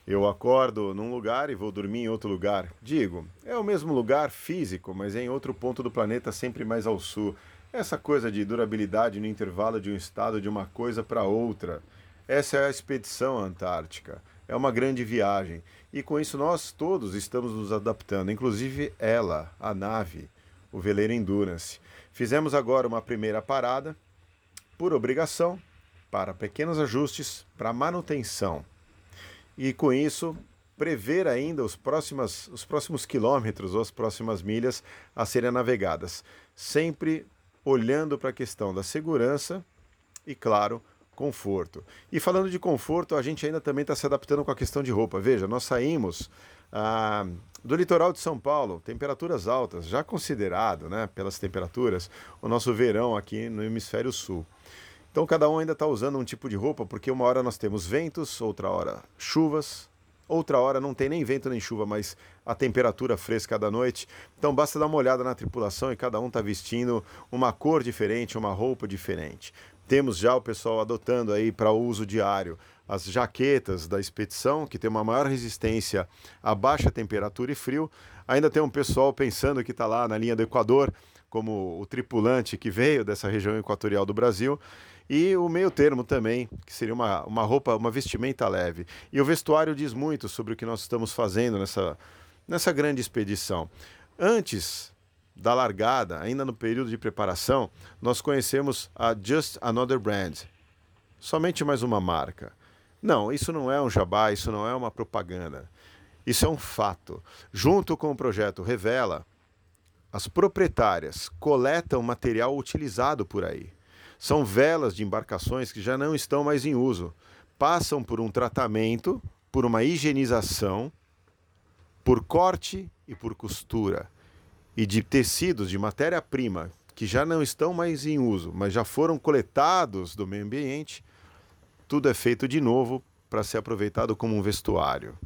Eu acordo num lugar e vou dormir em outro lugar. Digo, é o mesmo lugar físico, mas é em outro ponto do planeta, sempre mais ao sul. Essa coisa de durabilidade no intervalo de um estado de uma coisa para outra. Essa é a expedição antártica. É uma grande viagem. E com isso nós todos estamos nos adaptando, inclusive ela, a nave, o veleiro Endurance. Fizemos agora uma primeira parada, por obrigação, para pequenos ajustes, para manutenção. E com isso, prever ainda os próximos, os próximos quilômetros ou as próximas milhas a serem navegadas, sempre olhando para a questão da segurança e, claro, conforto. E falando de conforto, a gente ainda também está se adaptando com a questão de roupa. Veja, nós saímos ah, do litoral de São Paulo, temperaturas altas, já considerado, né, pelas temperaturas, o nosso verão aqui no hemisfério sul. Então cada um ainda está usando um tipo de roupa, porque uma hora nós temos ventos, outra hora chuvas, outra hora não tem nem vento nem chuva, mas a temperatura fresca da noite. Então basta dar uma olhada na tripulação e cada um está vestindo uma cor diferente, uma roupa diferente. Temos já o pessoal adotando aí para uso diário as jaquetas da expedição, que tem uma maior resistência a baixa temperatura e frio. Ainda tem um pessoal pensando que está lá na linha do Equador, como o tripulante que veio dessa região equatorial do Brasil. E o meio termo também, que seria uma, uma roupa, uma vestimenta leve. E o vestuário diz muito sobre o que nós estamos fazendo nessa, nessa grande expedição. Antes da largada, ainda no período de preparação, nós conhecemos a Just Another Brand. Somente mais uma marca. Não, isso não é um jabá, isso não é uma propaganda. Isso é um fato. Junto com o projeto Revela, as proprietárias coletam material utilizado por aí. São velas de embarcações que já não estão mais em uso. Passam por um tratamento, por uma higienização, por corte e por costura e de tecidos de matéria-prima que já não estão mais em uso, mas já foram coletados do meio ambiente, tudo é feito de novo para ser aproveitado como um vestuário.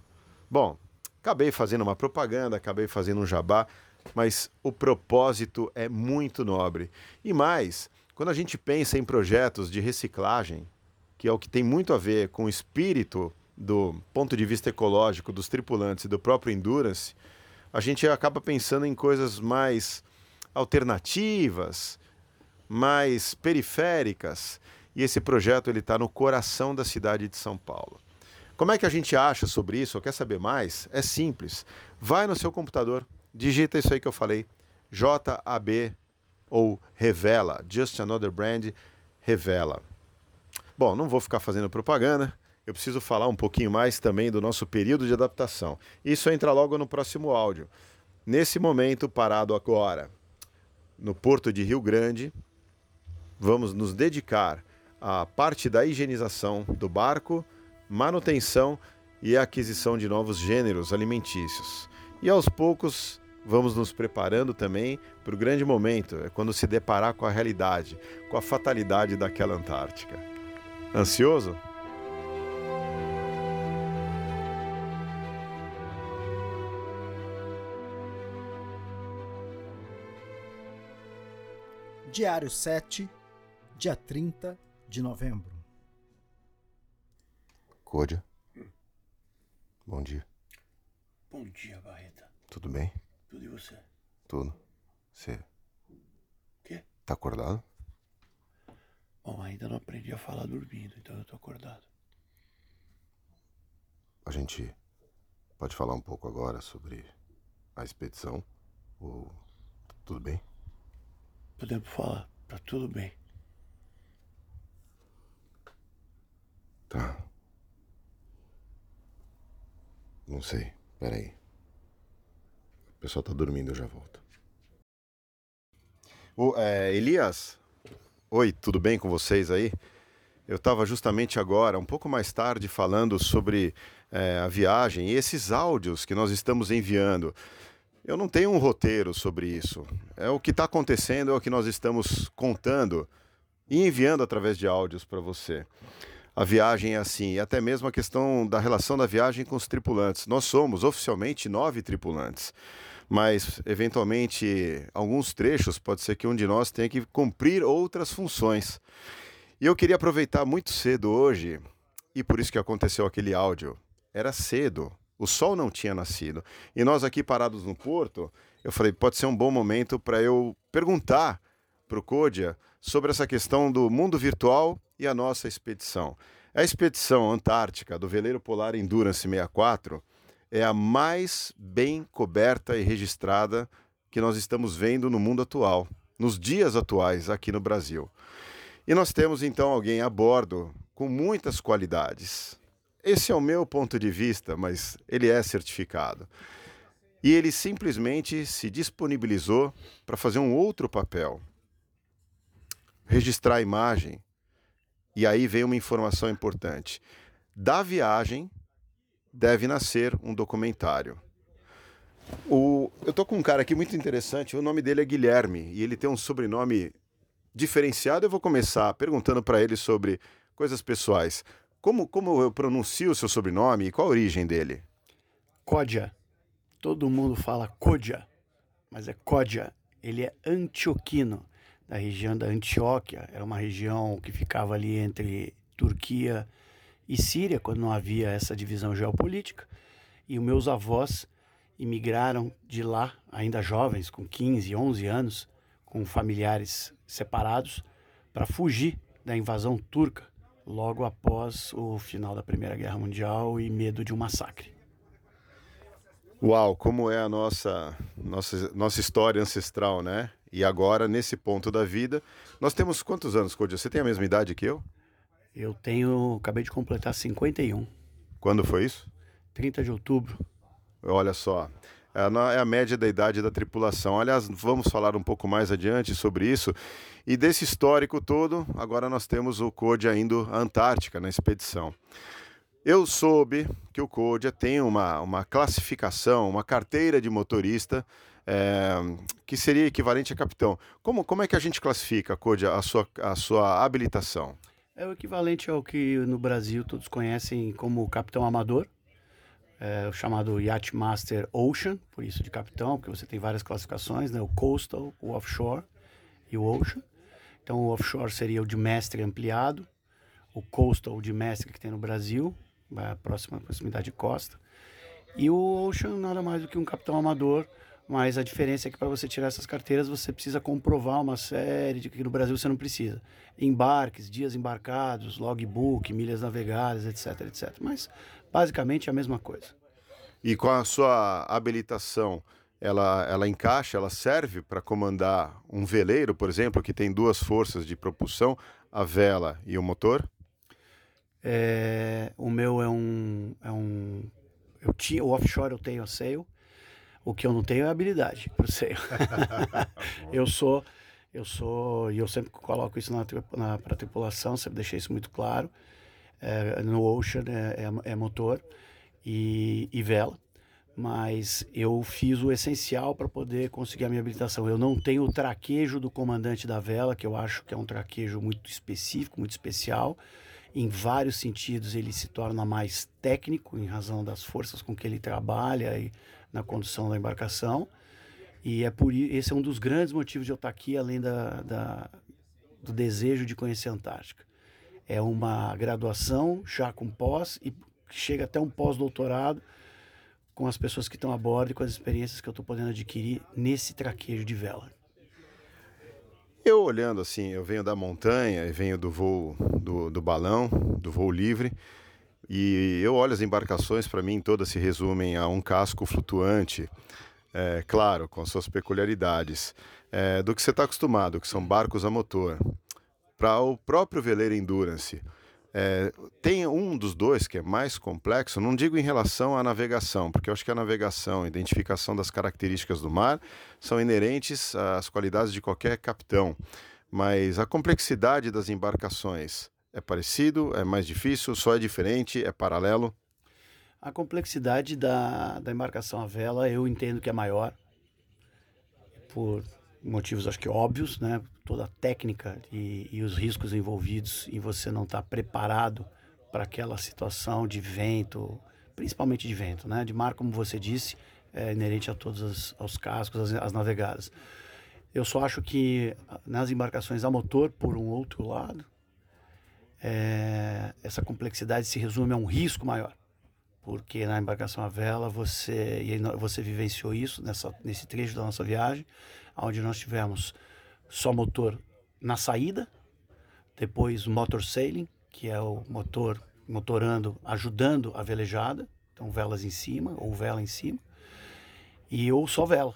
Bom, acabei fazendo uma propaganda, acabei fazendo um jabá, mas o propósito é muito nobre. E mais, quando a gente pensa em projetos de reciclagem, que é o que tem muito a ver com o espírito do ponto de vista ecológico dos tripulantes e do próprio Endurance, a gente acaba pensando em coisas mais alternativas, mais periféricas, e esse projeto ele está no coração da cidade de São Paulo. Como é que a gente acha sobre isso ou quer saber mais? É simples. Vai no seu computador, digita isso aí que eu falei, JAB ou Revela, Just Another Brand, Revela. Bom, não vou ficar fazendo propaganda, eu preciso falar um pouquinho mais também do nosso período de adaptação. Isso entra logo no próximo áudio. Nesse momento, parado agora, no porto de Rio Grande, vamos nos dedicar à parte da higienização do barco, manutenção e aquisição de novos gêneros alimentícios. E aos poucos vamos nos preparando também para o grande momento, é quando se deparar com a realidade, com a fatalidade daquela Antártica. Ansioso? Diário 7, dia 30 de novembro. Códia. Bom dia. Bom dia, Barreta. Tudo bem? Tudo e você? Tudo. Você Quê? tá acordado? Bom, ainda não aprendi a falar dormindo, então eu tô acordado. A gente pode falar um pouco agora sobre a expedição? Ou tudo bem? Podemos falar, tá tudo bem. Tá. Não sei. Peraí. O pessoal tá dormindo, eu já volto. É, Elias? Oi, tudo bem com vocês aí? Eu estava justamente agora, um pouco mais tarde, falando sobre é, a viagem e esses áudios que nós estamos enviando. Eu não tenho um roteiro sobre isso. É o que está acontecendo, é o que nós estamos contando e enviando através de áudios para você. a viagem é assim, e até mesmo a questão da relação da viagem com os tripulantes. Nós somos oficialmente nove tripulantes, mas eventualmente alguns trechos pode ser que um de nós tenha que cumprir outras funções. E eu queria aproveitar muito cedo hoje, e por isso que aconteceu aquele áudio. Era cedo, o sol não tinha nascido. E nós aqui parados no porto, eu falei, pode ser um bom momento para eu perguntar para o Kodia sobre essa questão do mundo virtual e a nossa expedição. A expedição antártica do veleiro polar Endurance 64 é a mais bem coberta e registrada que nós estamos vendo no mundo atual, nos dias atuais aqui no Brasil. E nós temos então alguém a bordo com muitas qualidades. Esse é o meu ponto de vista, mas ele é certificado. E ele simplesmente se disponibilizou para fazer um outro papel, registrar a imagem. E aí vem uma informação importante. Da viagem deve nascer um documentário. O, eu tô com um cara aqui muito interessante, o nome dele é Guilherme e ele tem um sobrenome diferenciado. Eu vou começar perguntando para ele sobre coisas pessoais. Como, como eu pronuncio o seu sobrenome e qual a origem dele? Códia. Todo mundo fala Códia, mas é Códia. Ele é antioquino da região da Antioquia. Era uma região que ficava ali entre Turquia e Síria, quando não havia essa divisão geopolítica. E os meus avós imigraram de lá, ainda jovens, com 15, 11 anos, com familiares separados, para fugir da invasão turca logo após o final da Primeira Guerra Mundial e medo de um massacre. Uau, como é a nossa, nossa, nossa história ancestral, né? E agora, nesse ponto da vida, nós temos quantos anos, Codia? Você tem a mesma idade que eu? Eu tenho, acabei de completar 51. Quando foi isso? 30 de outubro. Olha só, é a, é a média da idade da tripulação. Aliás, vamos falar um pouco mais adiante sobre isso. E desse histórico todo, agora nós temos o Codia indo à Antártica na expedição. Eu soube que o Codia tem uma, uma classificação, uma carteira de motorista é, que seria equivalente a capitão. Como, como é que a gente classifica, Codia, a sua, a sua habilitação? É o equivalente ao que no Brasil todos conhecem como capitão amador, é, o chamado Yacht Master Ocean, por isso de capitão, porque você tem várias classificações, né? o coastal, o offshore e o ocean. Então o offshore seria o de mestre ampliado, o coastal o de mestre que tem no Brasil, a próxima proximidade de costa, e o ocean nada mais do que um capitão amador mas a diferença é que para você tirar essas carteiras você precisa comprovar uma série de que no Brasil você não precisa. Embarques, dias embarcados, logbook, milhas navegadas, etc, etc. Mas basicamente é a mesma coisa. E com a sua habilitação, ela, ela encaixa, ela serve para comandar um veleiro, por exemplo, que tem duas forças de propulsão, a vela e o motor? É, o meu é um, é um eu tinha o offshore eu tenho a sail o que eu não tenho é habilidade para ser. eu sou, eu sou, e eu sempre coloco isso na, na para tripulação, sempre deixei isso muito claro. É, no Ocean é, é, é motor e, e, vela, mas eu fiz o essencial para poder conseguir a minha habilitação. Eu não tenho o traquejo do comandante da vela, que eu acho que é um traquejo muito específico, muito especial. Em vários sentidos, ele se torna mais técnico em razão das forças com que ele trabalha e na condução da embarcação. E é por esse é um dos grandes motivos de eu estar aqui, além da, da do desejo de conhecer a Antártica. É uma graduação já com pós e chega até um pós-doutorado com as pessoas que estão a bordo e com as experiências que eu estou podendo adquirir nesse traquejo de vela. Eu olhando assim, eu venho da montanha e venho do voo do, do balão, do voo livre. E eu olho as embarcações, para mim, todas se resumem a um casco flutuante, é, claro, com suas peculiaridades, é, do que você está acostumado, que são barcos a motor. Para o próprio veleiro Endurance, é, tem um dos dois que é mais complexo, não digo em relação à navegação, porque eu acho que a navegação, identificação das características do mar, são inerentes às qualidades de qualquer capitão. Mas a complexidade das embarcações é parecido? É mais difícil? Só é diferente? É paralelo? A complexidade da, da embarcação à vela eu entendo que é maior, por motivos acho que óbvios, né? Toda a técnica e, e os riscos envolvidos em você não estar tá preparado para aquela situação de vento, principalmente de vento, né? De mar, como você disse, é inerente a todos os, os cascos, as, as navegadas. Eu só acho que nas embarcações a motor, por um outro lado, é, essa complexidade se resume a um risco maior. Porque na embarcação à vela você, e você vivenciou isso nessa, nesse trecho da nossa viagem, onde nós tivemos só motor na saída, depois motor sailing, que é o motor motorando, ajudando a velejada, então velas em cima ou vela em cima, e ou só vela.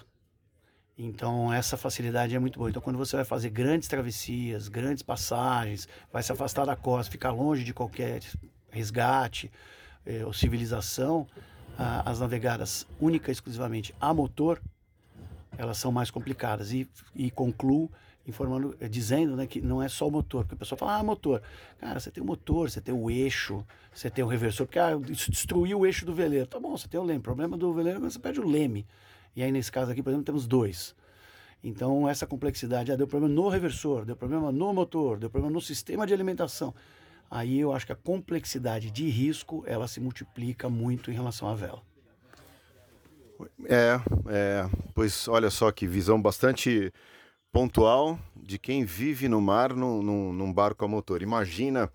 Então essa facilidade é muito boa. Então quando você vai fazer grandes travessias, grandes passagens, vai se afastar da costa, ficar longe de qualquer resgate eh, ou civilização, ah, as navegadas única e exclusivamente a motor, elas são mais complicadas. E, e concluo informando, eh, dizendo né, que não é só o motor, porque a pessoa fala, ah, motor. Cara, você tem o motor, você tem o eixo, você tem o reversor, porque ah, isso destruiu o eixo do veleiro. Tá bom, você tem o leme. O problema do veleiro é quando você perde o leme. E aí, nesse caso aqui, por exemplo, temos dois. Então, essa complexidade, ah, deu problema no reversor, deu problema no motor, deu problema no sistema de alimentação. Aí eu acho que a complexidade de risco, ela se multiplica muito em relação à vela. É, é, pois olha só que visão bastante pontual de quem vive no mar num, num, num barco a motor. Imagina, uh,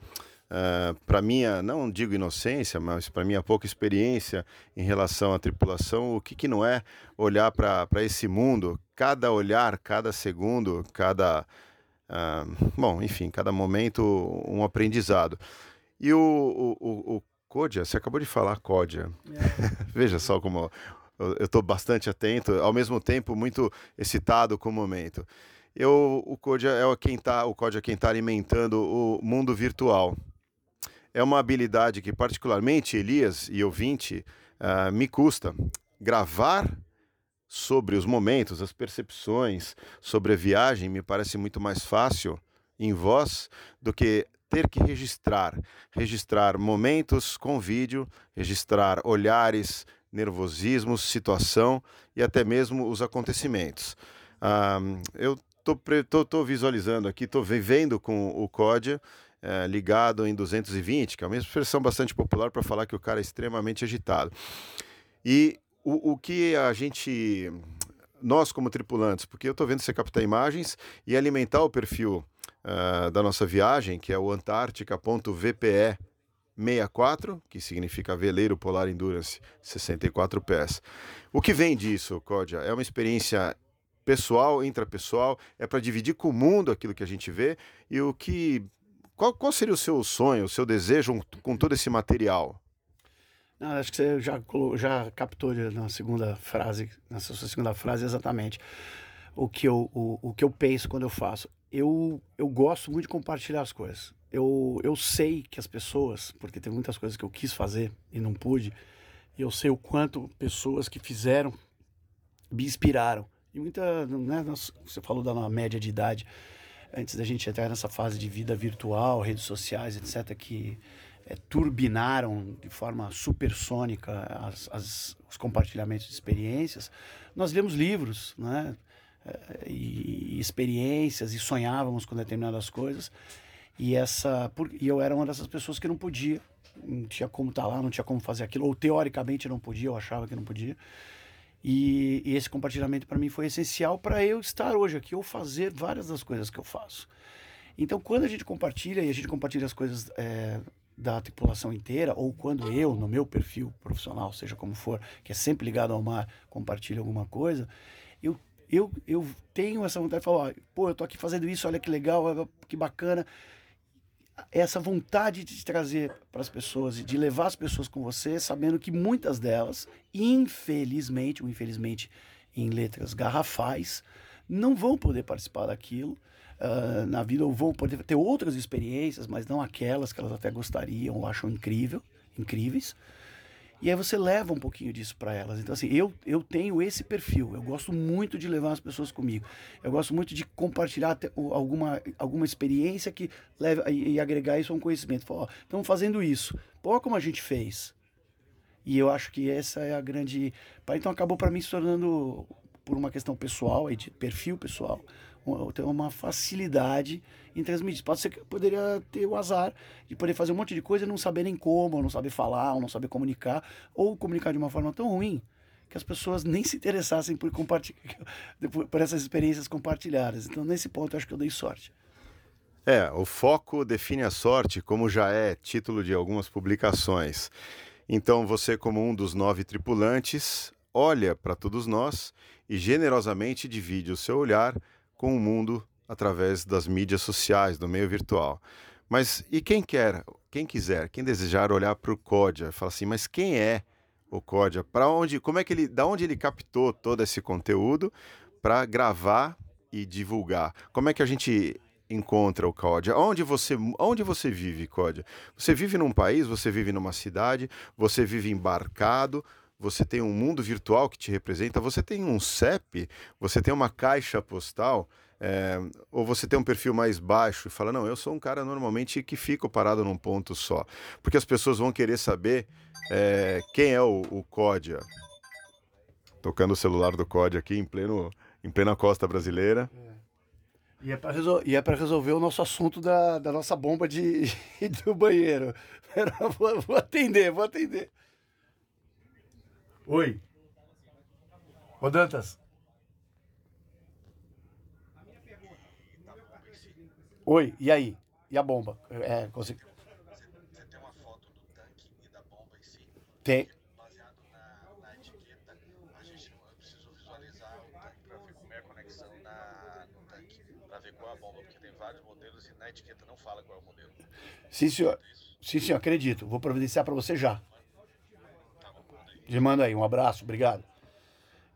eh, para minha, não digo inocência, mas para minha pouca experiência em relação à tripulação, o que, que não é olhar para esse mundo, cada olhar, cada segundo, cada. Uh, bom, enfim, cada momento um aprendizado. E o, o, o, Kodia, você acabou de falar Kodia. É. Veja só como eu estou bastante atento, ao mesmo tempo muito excitado com o momento. Eu, o Code é quem tá, o Code é quem está alimentando o mundo virtual. É uma habilidade que particularmente Elias e ouvinte uh, me custa gravar sobre os momentos, as percepções sobre a viagem me parece muito mais fácil em voz do que ter que registrar, registrar momentos com vídeo, registrar olhares, nervosismos, situação e até mesmo os acontecimentos. Um, eu estou visualizando aqui, estou vivendo com o COD é, ligado em 220, que é uma expressão bastante popular para falar que o cara é extremamente agitado. E o, o que a gente, nós como tripulantes, porque eu estou vendo você captar imagens e alimentar o perfil uh, da nossa viagem, que é o antártica.vpe 64, que significa Veleiro Polar Endurance 64 pés. O que vem disso, Códia? É uma experiência pessoal, intrapessoal, é para dividir com o mundo aquilo que a gente vê e o que qual, qual seria o seu sonho, o seu desejo com todo esse material? Não, acho que você já, já captou na segunda frase, na sua segunda frase exatamente o que eu, o, o que eu penso quando eu faço. Eu, eu gosto muito de compartilhar as coisas eu, eu sei que as pessoas, porque tem muitas coisas que eu quis fazer e não pude, e eu sei o quanto pessoas que fizeram me inspiraram. E muita, né, você falou da média de idade, antes da gente entrar nessa fase de vida virtual, redes sociais, etc., que é, turbinaram de forma supersônica as, as, os compartilhamentos de experiências, nós lemos livros, né? E, e experiências e sonhávamos com determinadas coisas e, essa, por, e eu era uma dessas pessoas que não podia, não tinha como estar tá lá, não tinha como fazer aquilo, ou teoricamente não podia, eu achava que não podia. E, e esse compartilhamento para mim foi essencial para eu estar hoje aqui ou fazer várias das coisas que eu faço. Então, quando a gente compartilha e a gente compartilha as coisas é, da tripulação inteira, ou quando eu, no meu perfil profissional, seja como for, que é sempre ligado ao mar, compartilho alguma coisa, eu, eu, eu tenho essa vontade de falar: pô, eu tô aqui fazendo isso, olha que legal, que bacana essa vontade de trazer para as pessoas e de levar as pessoas com você, sabendo que muitas delas, infelizmente, ou infelizmente em letras garrafais, não vão poder participar daquilo uh, na vida, ou vão poder ter outras experiências, mas não aquelas que elas até gostariam ou acham incrível, incríveis. E aí você leva um pouquinho disso para elas. Então, assim, eu, eu tenho esse perfil. Eu gosto muito de levar as pessoas comigo. Eu gosto muito de compartilhar alguma, alguma experiência que leve e, e agregar isso a um conhecimento. Falar, ó, estamos fazendo isso. Pô, como a gente fez. E eu acho que essa é a grande. Então acabou para mim se tornando, por uma questão pessoal, de perfil pessoal, tem uma facilidade em transmitir. Pode ser que poderia ter o azar de poder fazer um monte de coisa e não saber nem como, ou não saber falar, ou não saber comunicar, ou comunicar de uma forma tão ruim que as pessoas nem se interessassem por, por essas experiências compartilhadas. Então, nesse ponto, eu acho que eu dei sorte. É, o foco define a sorte, como já é título de algumas publicações. Então, você, como um dos nove tripulantes, olha para todos nós e generosamente divide o seu olhar com o mundo através das mídias sociais, do meio virtual. Mas e quem quer, quem quiser, quem desejar olhar para o Códia, fala assim, mas quem é o Códia? Para onde, como é que ele, da onde ele captou todo esse conteúdo para gravar e divulgar? Como é que a gente encontra o Códia? Onde você, onde você vive, Códia? Você vive num país, você vive numa cidade, você vive embarcado, você tem um mundo virtual que te representa, você tem um CEP, você tem uma caixa postal, é, ou você tem um perfil mais baixo e fala, não, eu sou um cara normalmente que fico parado num ponto só. Porque as pessoas vão querer saber é, quem é o, o Códia. Tocando o celular do Códia aqui em, pleno, em plena costa brasileira. É. E é para resol é resolver o nosso assunto da, da nossa bomba de, do banheiro. Vou, vou atender, vou atender. Oi. Ô Dantas. Oi, e aí? E a bomba? É, consegui. Você tem uma foto do tanque e da bomba em si? Tem. Baseado na, na etiqueta, a gente eu preciso visualizar o tanque para ver como é a conexão na, no tanque, para ver qual é a bomba, porque tem vários modelos e na etiqueta não fala qual é o modelo. Sim, senhor. Sim, senhor, acredito. Vou providenciar para você já. De manda aí, um abraço, obrigado.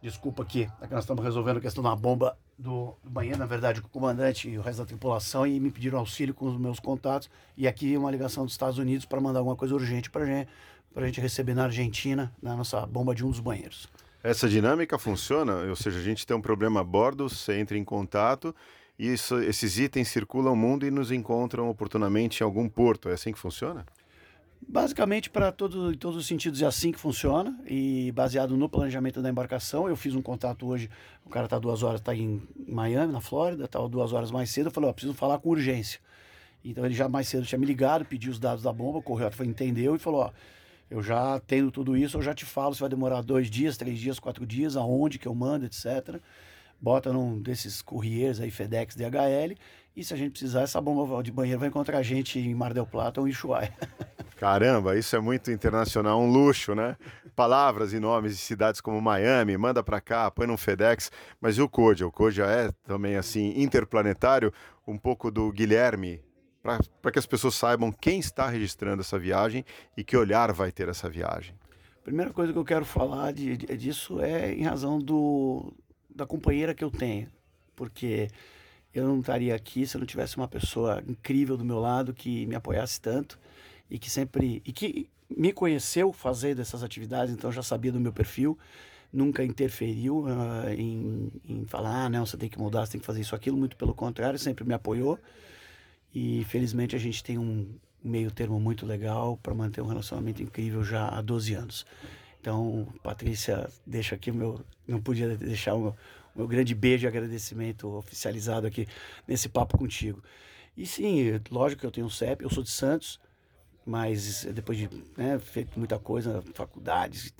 Desculpa aqui, é que nós estamos resolvendo a questão da bomba do, banheiro, na verdade, com o comandante e o resto da tripulação, e me pediram auxílio com os meus contatos. E aqui uma ligação dos Estados Unidos para mandar alguma coisa urgente para gente, a gente receber na Argentina, na nossa bomba de um dos banheiros. Essa dinâmica funciona? Ou seja, a gente tem um problema a bordo, você entra em contato e isso, esses itens circulam o mundo e nos encontram oportunamente em algum porto. É assim que funciona? Basicamente, para todo, em todos os sentidos, é assim que funciona. E baseado no planejamento da embarcação, eu fiz um contato hoje. O cara está duas horas, está em Miami, na Flórida, estava duas horas mais cedo. Eu falei: Ó, preciso falar com urgência. Então ele já mais cedo tinha me ligado, pediu os dados da bomba, o correio entendeu e falou: Ó, eu já tenho tudo isso, eu já te falo se vai demorar dois dias, três dias, quatro dias, aonde que eu mando, etc. Bota num desses couriers aí, FedEx, DHL. E se a gente precisar, essa bomba de banheiro vai encontrar a gente em Mar del Plata ou em Ushuaia. Caramba, isso é muito internacional, um luxo, né? Palavras e nomes de cidades como Miami, manda para cá, põe no FedEx. Mas e o Code? O já é também assim interplanetário, um pouco do Guilherme, para que as pessoas saibam quem está registrando essa viagem e que olhar vai ter essa viagem. Primeira coisa que eu quero falar de, de, disso é em razão do, da companheira que eu tenho, porque eu não estaria aqui se eu não tivesse uma pessoa incrível do meu lado que me apoiasse tanto e que sempre e que me conheceu fazer dessas atividades, então já sabia do meu perfil, nunca interferiu uh, em, em falar, ah, não, você tem que mudar, você tem que fazer isso, aquilo, muito pelo contrário, sempre me apoiou. E felizmente a gente tem um meio termo muito legal para manter um relacionamento incrível já há 12 anos. Então, Patrícia, deixa aqui o meu. Não podia deixar o meu, meu grande beijo e agradecimento oficializado aqui nesse papo contigo. E sim, lógico que eu tenho um CEP, eu sou de Santos, mas depois de né, feito muita coisa, faculdades,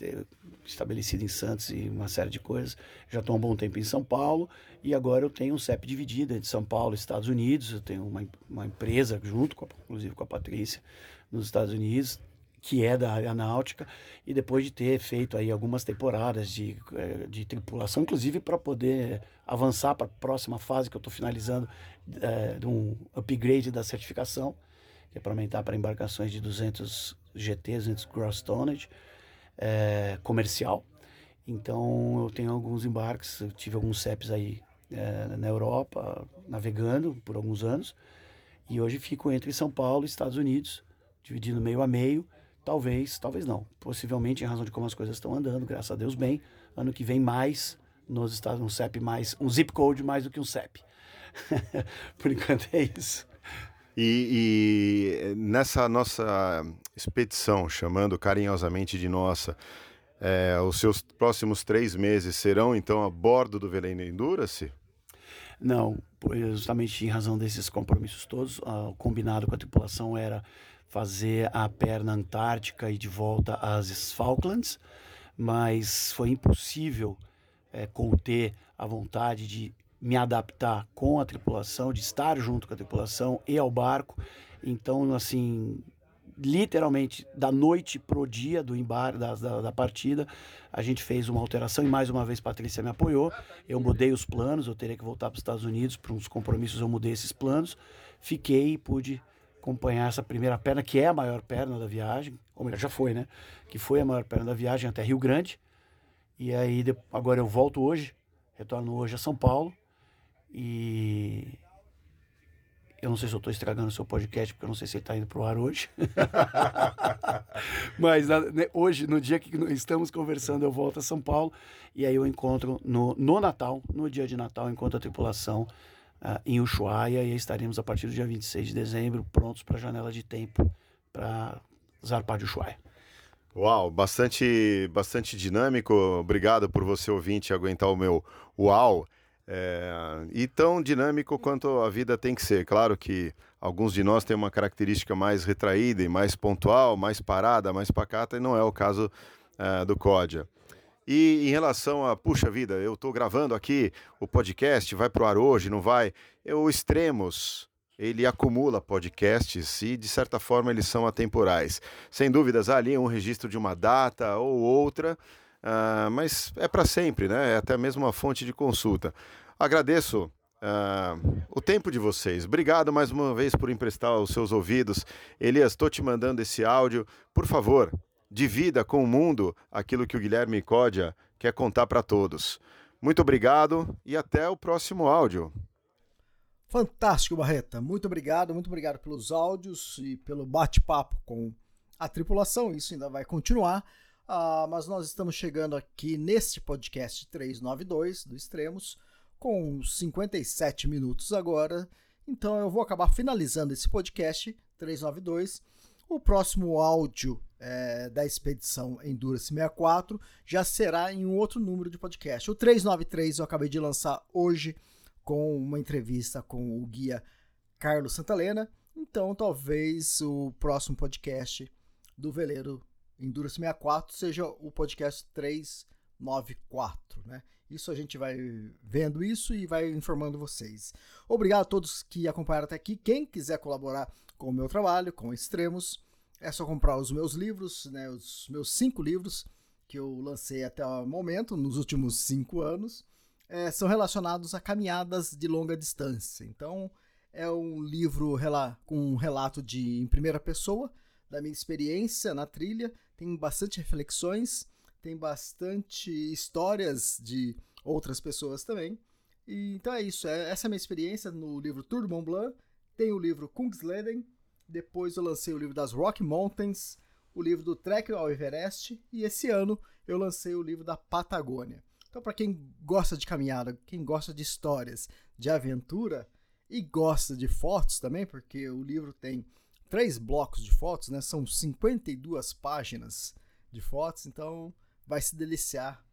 estabelecido em Santos e uma série de coisas, já estou há um bom tempo em São Paulo e agora eu tenho um CEP dividido entre São Paulo e Estados Unidos. Eu tenho uma, uma empresa junto, com a, inclusive com a Patrícia, nos Estados Unidos, que é da área náutica, e depois de ter feito aí algumas temporadas de, eh, de tripulação, inclusive para poder avançar para a próxima fase que eu estou finalizando, é, de um upgrade da certificação que é para aumentar para embarcações de 200 GT, 200 gross tonnage, é, comercial. Então eu tenho alguns embarques, tive alguns CEPs aí é, na Europa, navegando por alguns anos, e hoje fico entre São Paulo e Estados Unidos, dividindo meio a meio, talvez, talvez não, possivelmente em razão de como as coisas estão andando, graças a Deus bem, ano que vem mais nos Estados um CEP mais, um zip code mais do que um CEP. por enquanto é isso. E, e, nessa nossa expedição, chamando carinhosamente de nossa, é, os seus próximos três meses serão então a bordo do Veleno Endurance? Não, justamente em razão desses compromissos todos, o combinado com a tripulação era fazer a perna antártica e de volta às Falklands, mas foi impossível é, conter a vontade de me adaptar com a tripulação, de estar junto com a tripulação e ao barco. Então, assim, literalmente da noite pro dia do embarque da, da, da, partida, a gente fez uma alteração e mais uma vez Patrícia me apoiou. Eu mudei os planos, eu teria que voltar para os Estados Unidos para uns compromissos, eu mudei esses planos. Fiquei e pude acompanhar essa primeira perna, que é a maior perna da viagem, ou melhor, já foi, né? Que foi a maior perna da viagem até Rio Grande. E aí agora eu volto hoje, retorno hoje a São Paulo e eu não sei se eu estou estragando o seu podcast, porque eu não sei se ele está indo para o ar hoje. Mas né, hoje, no dia que estamos conversando, eu volto a São Paulo. E aí eu encontro no, no Natal, no dia de Natal, encontro a tripulação uh, em Ushuaia. E estaremos a partir do dia 26 de dezembro prontos para a janela de tempo para zarpar de Ushuaia. Uau, bastante, bastante dinâmico. Obrigado por você ouvinte aguentar o meu uau. É, e tão dinâmico quanto a vida tem que ser. Claro que alguns de nós têm uma característica mais retraída e mais pontual, mais parada, mais pacata, e não é o caso é, do Códia. E em relação a, puxa vida, eu estou gravando aqui o podcast, vai para o ar hoje, não vai? O Extremos, ele acumula podcasts e, de certa forma, eles são atemporais. Sem dúvidas, há ali um registro de uma data ou outra, Uh, mas é para sempre, né? É até mesmo uma fonte de consulta. Agradeço uh, o tempo de vocês. Obrigado mais uma vez por emprestar os seus ouvidos. Elias, estou te mandando esse áudio. Por favor, divida com o mundo aquilo que o Guilherme Códia quer contar para todos. Muito obrigado e até o próximo áudio. Fantástico, Barreta. Muito obrigado, muito obrigado pelos áudios e pelo bate-papo com a tripulação. Isso ainda vai continuar. Ah, mas nós estamos chegando aqui neste podcast 392 do Extremos, com 57 minutos agora. Então eu vou acabar finalizando esse podcast 392. O próximo áudio é, da expedição Endurance 64 já será em um outro número de podcast. O 393 eu acabei de lançar hoje com uma entrevista com o guia Carlos Santalena. Então talvez o próximo podcast do veleiro Endurance 64 seja o podcast 394, né? Isso a gente vai vendo isso e vai informando vocês. Obrigado a todos que acompanharam até aqui. Quem quiser colaborar com o meu trabalho, com Extremos, é só comprar os meus livros, né? Os meus cinco livros que eu lancei até o momento, nos últimos cinco anos, é, são relacionados a caminhadas de longa distância. Então, é um livro com um relato de em primeira pessoa da minha experiência na trilha tem bastante reflexões, tem bastante histórias de outras pessoas também. E, então é isso, é, essa é a minha experiência no livro Tour de Mont Blanc, tem o livro Kungsleden, depois eu lancei o livro das Rock Mountains, o livro do Trek ao Everest e esse ano eu lancei o livro da Patagônia. Então para quem gosta de caminhada, quem gosta de histórias, de aventura e gosta de fotos também, porque o livro tem três blocos de fotos, né? São 52 páginas de fotos, então vai se deliciar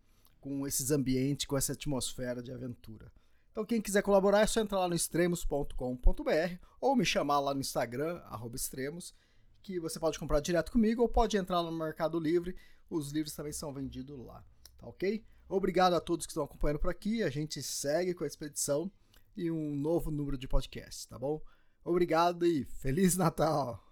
com esses ambientes, com essa atmosfera de aventura. Então quem quiser colaborar é só entrar lá no extremos.com.br ou me chamar lá no Instagram, extremos, que você pode comprar direto comigo ou pode entrar no Mercado Livre, os livros também são vendidos lá, tá ok? Obrigado a todos que estão acompanhando por aqui, a gente segue com a expedição e um novo número de podcast, tá bom? Obrigado e Feliz Natal!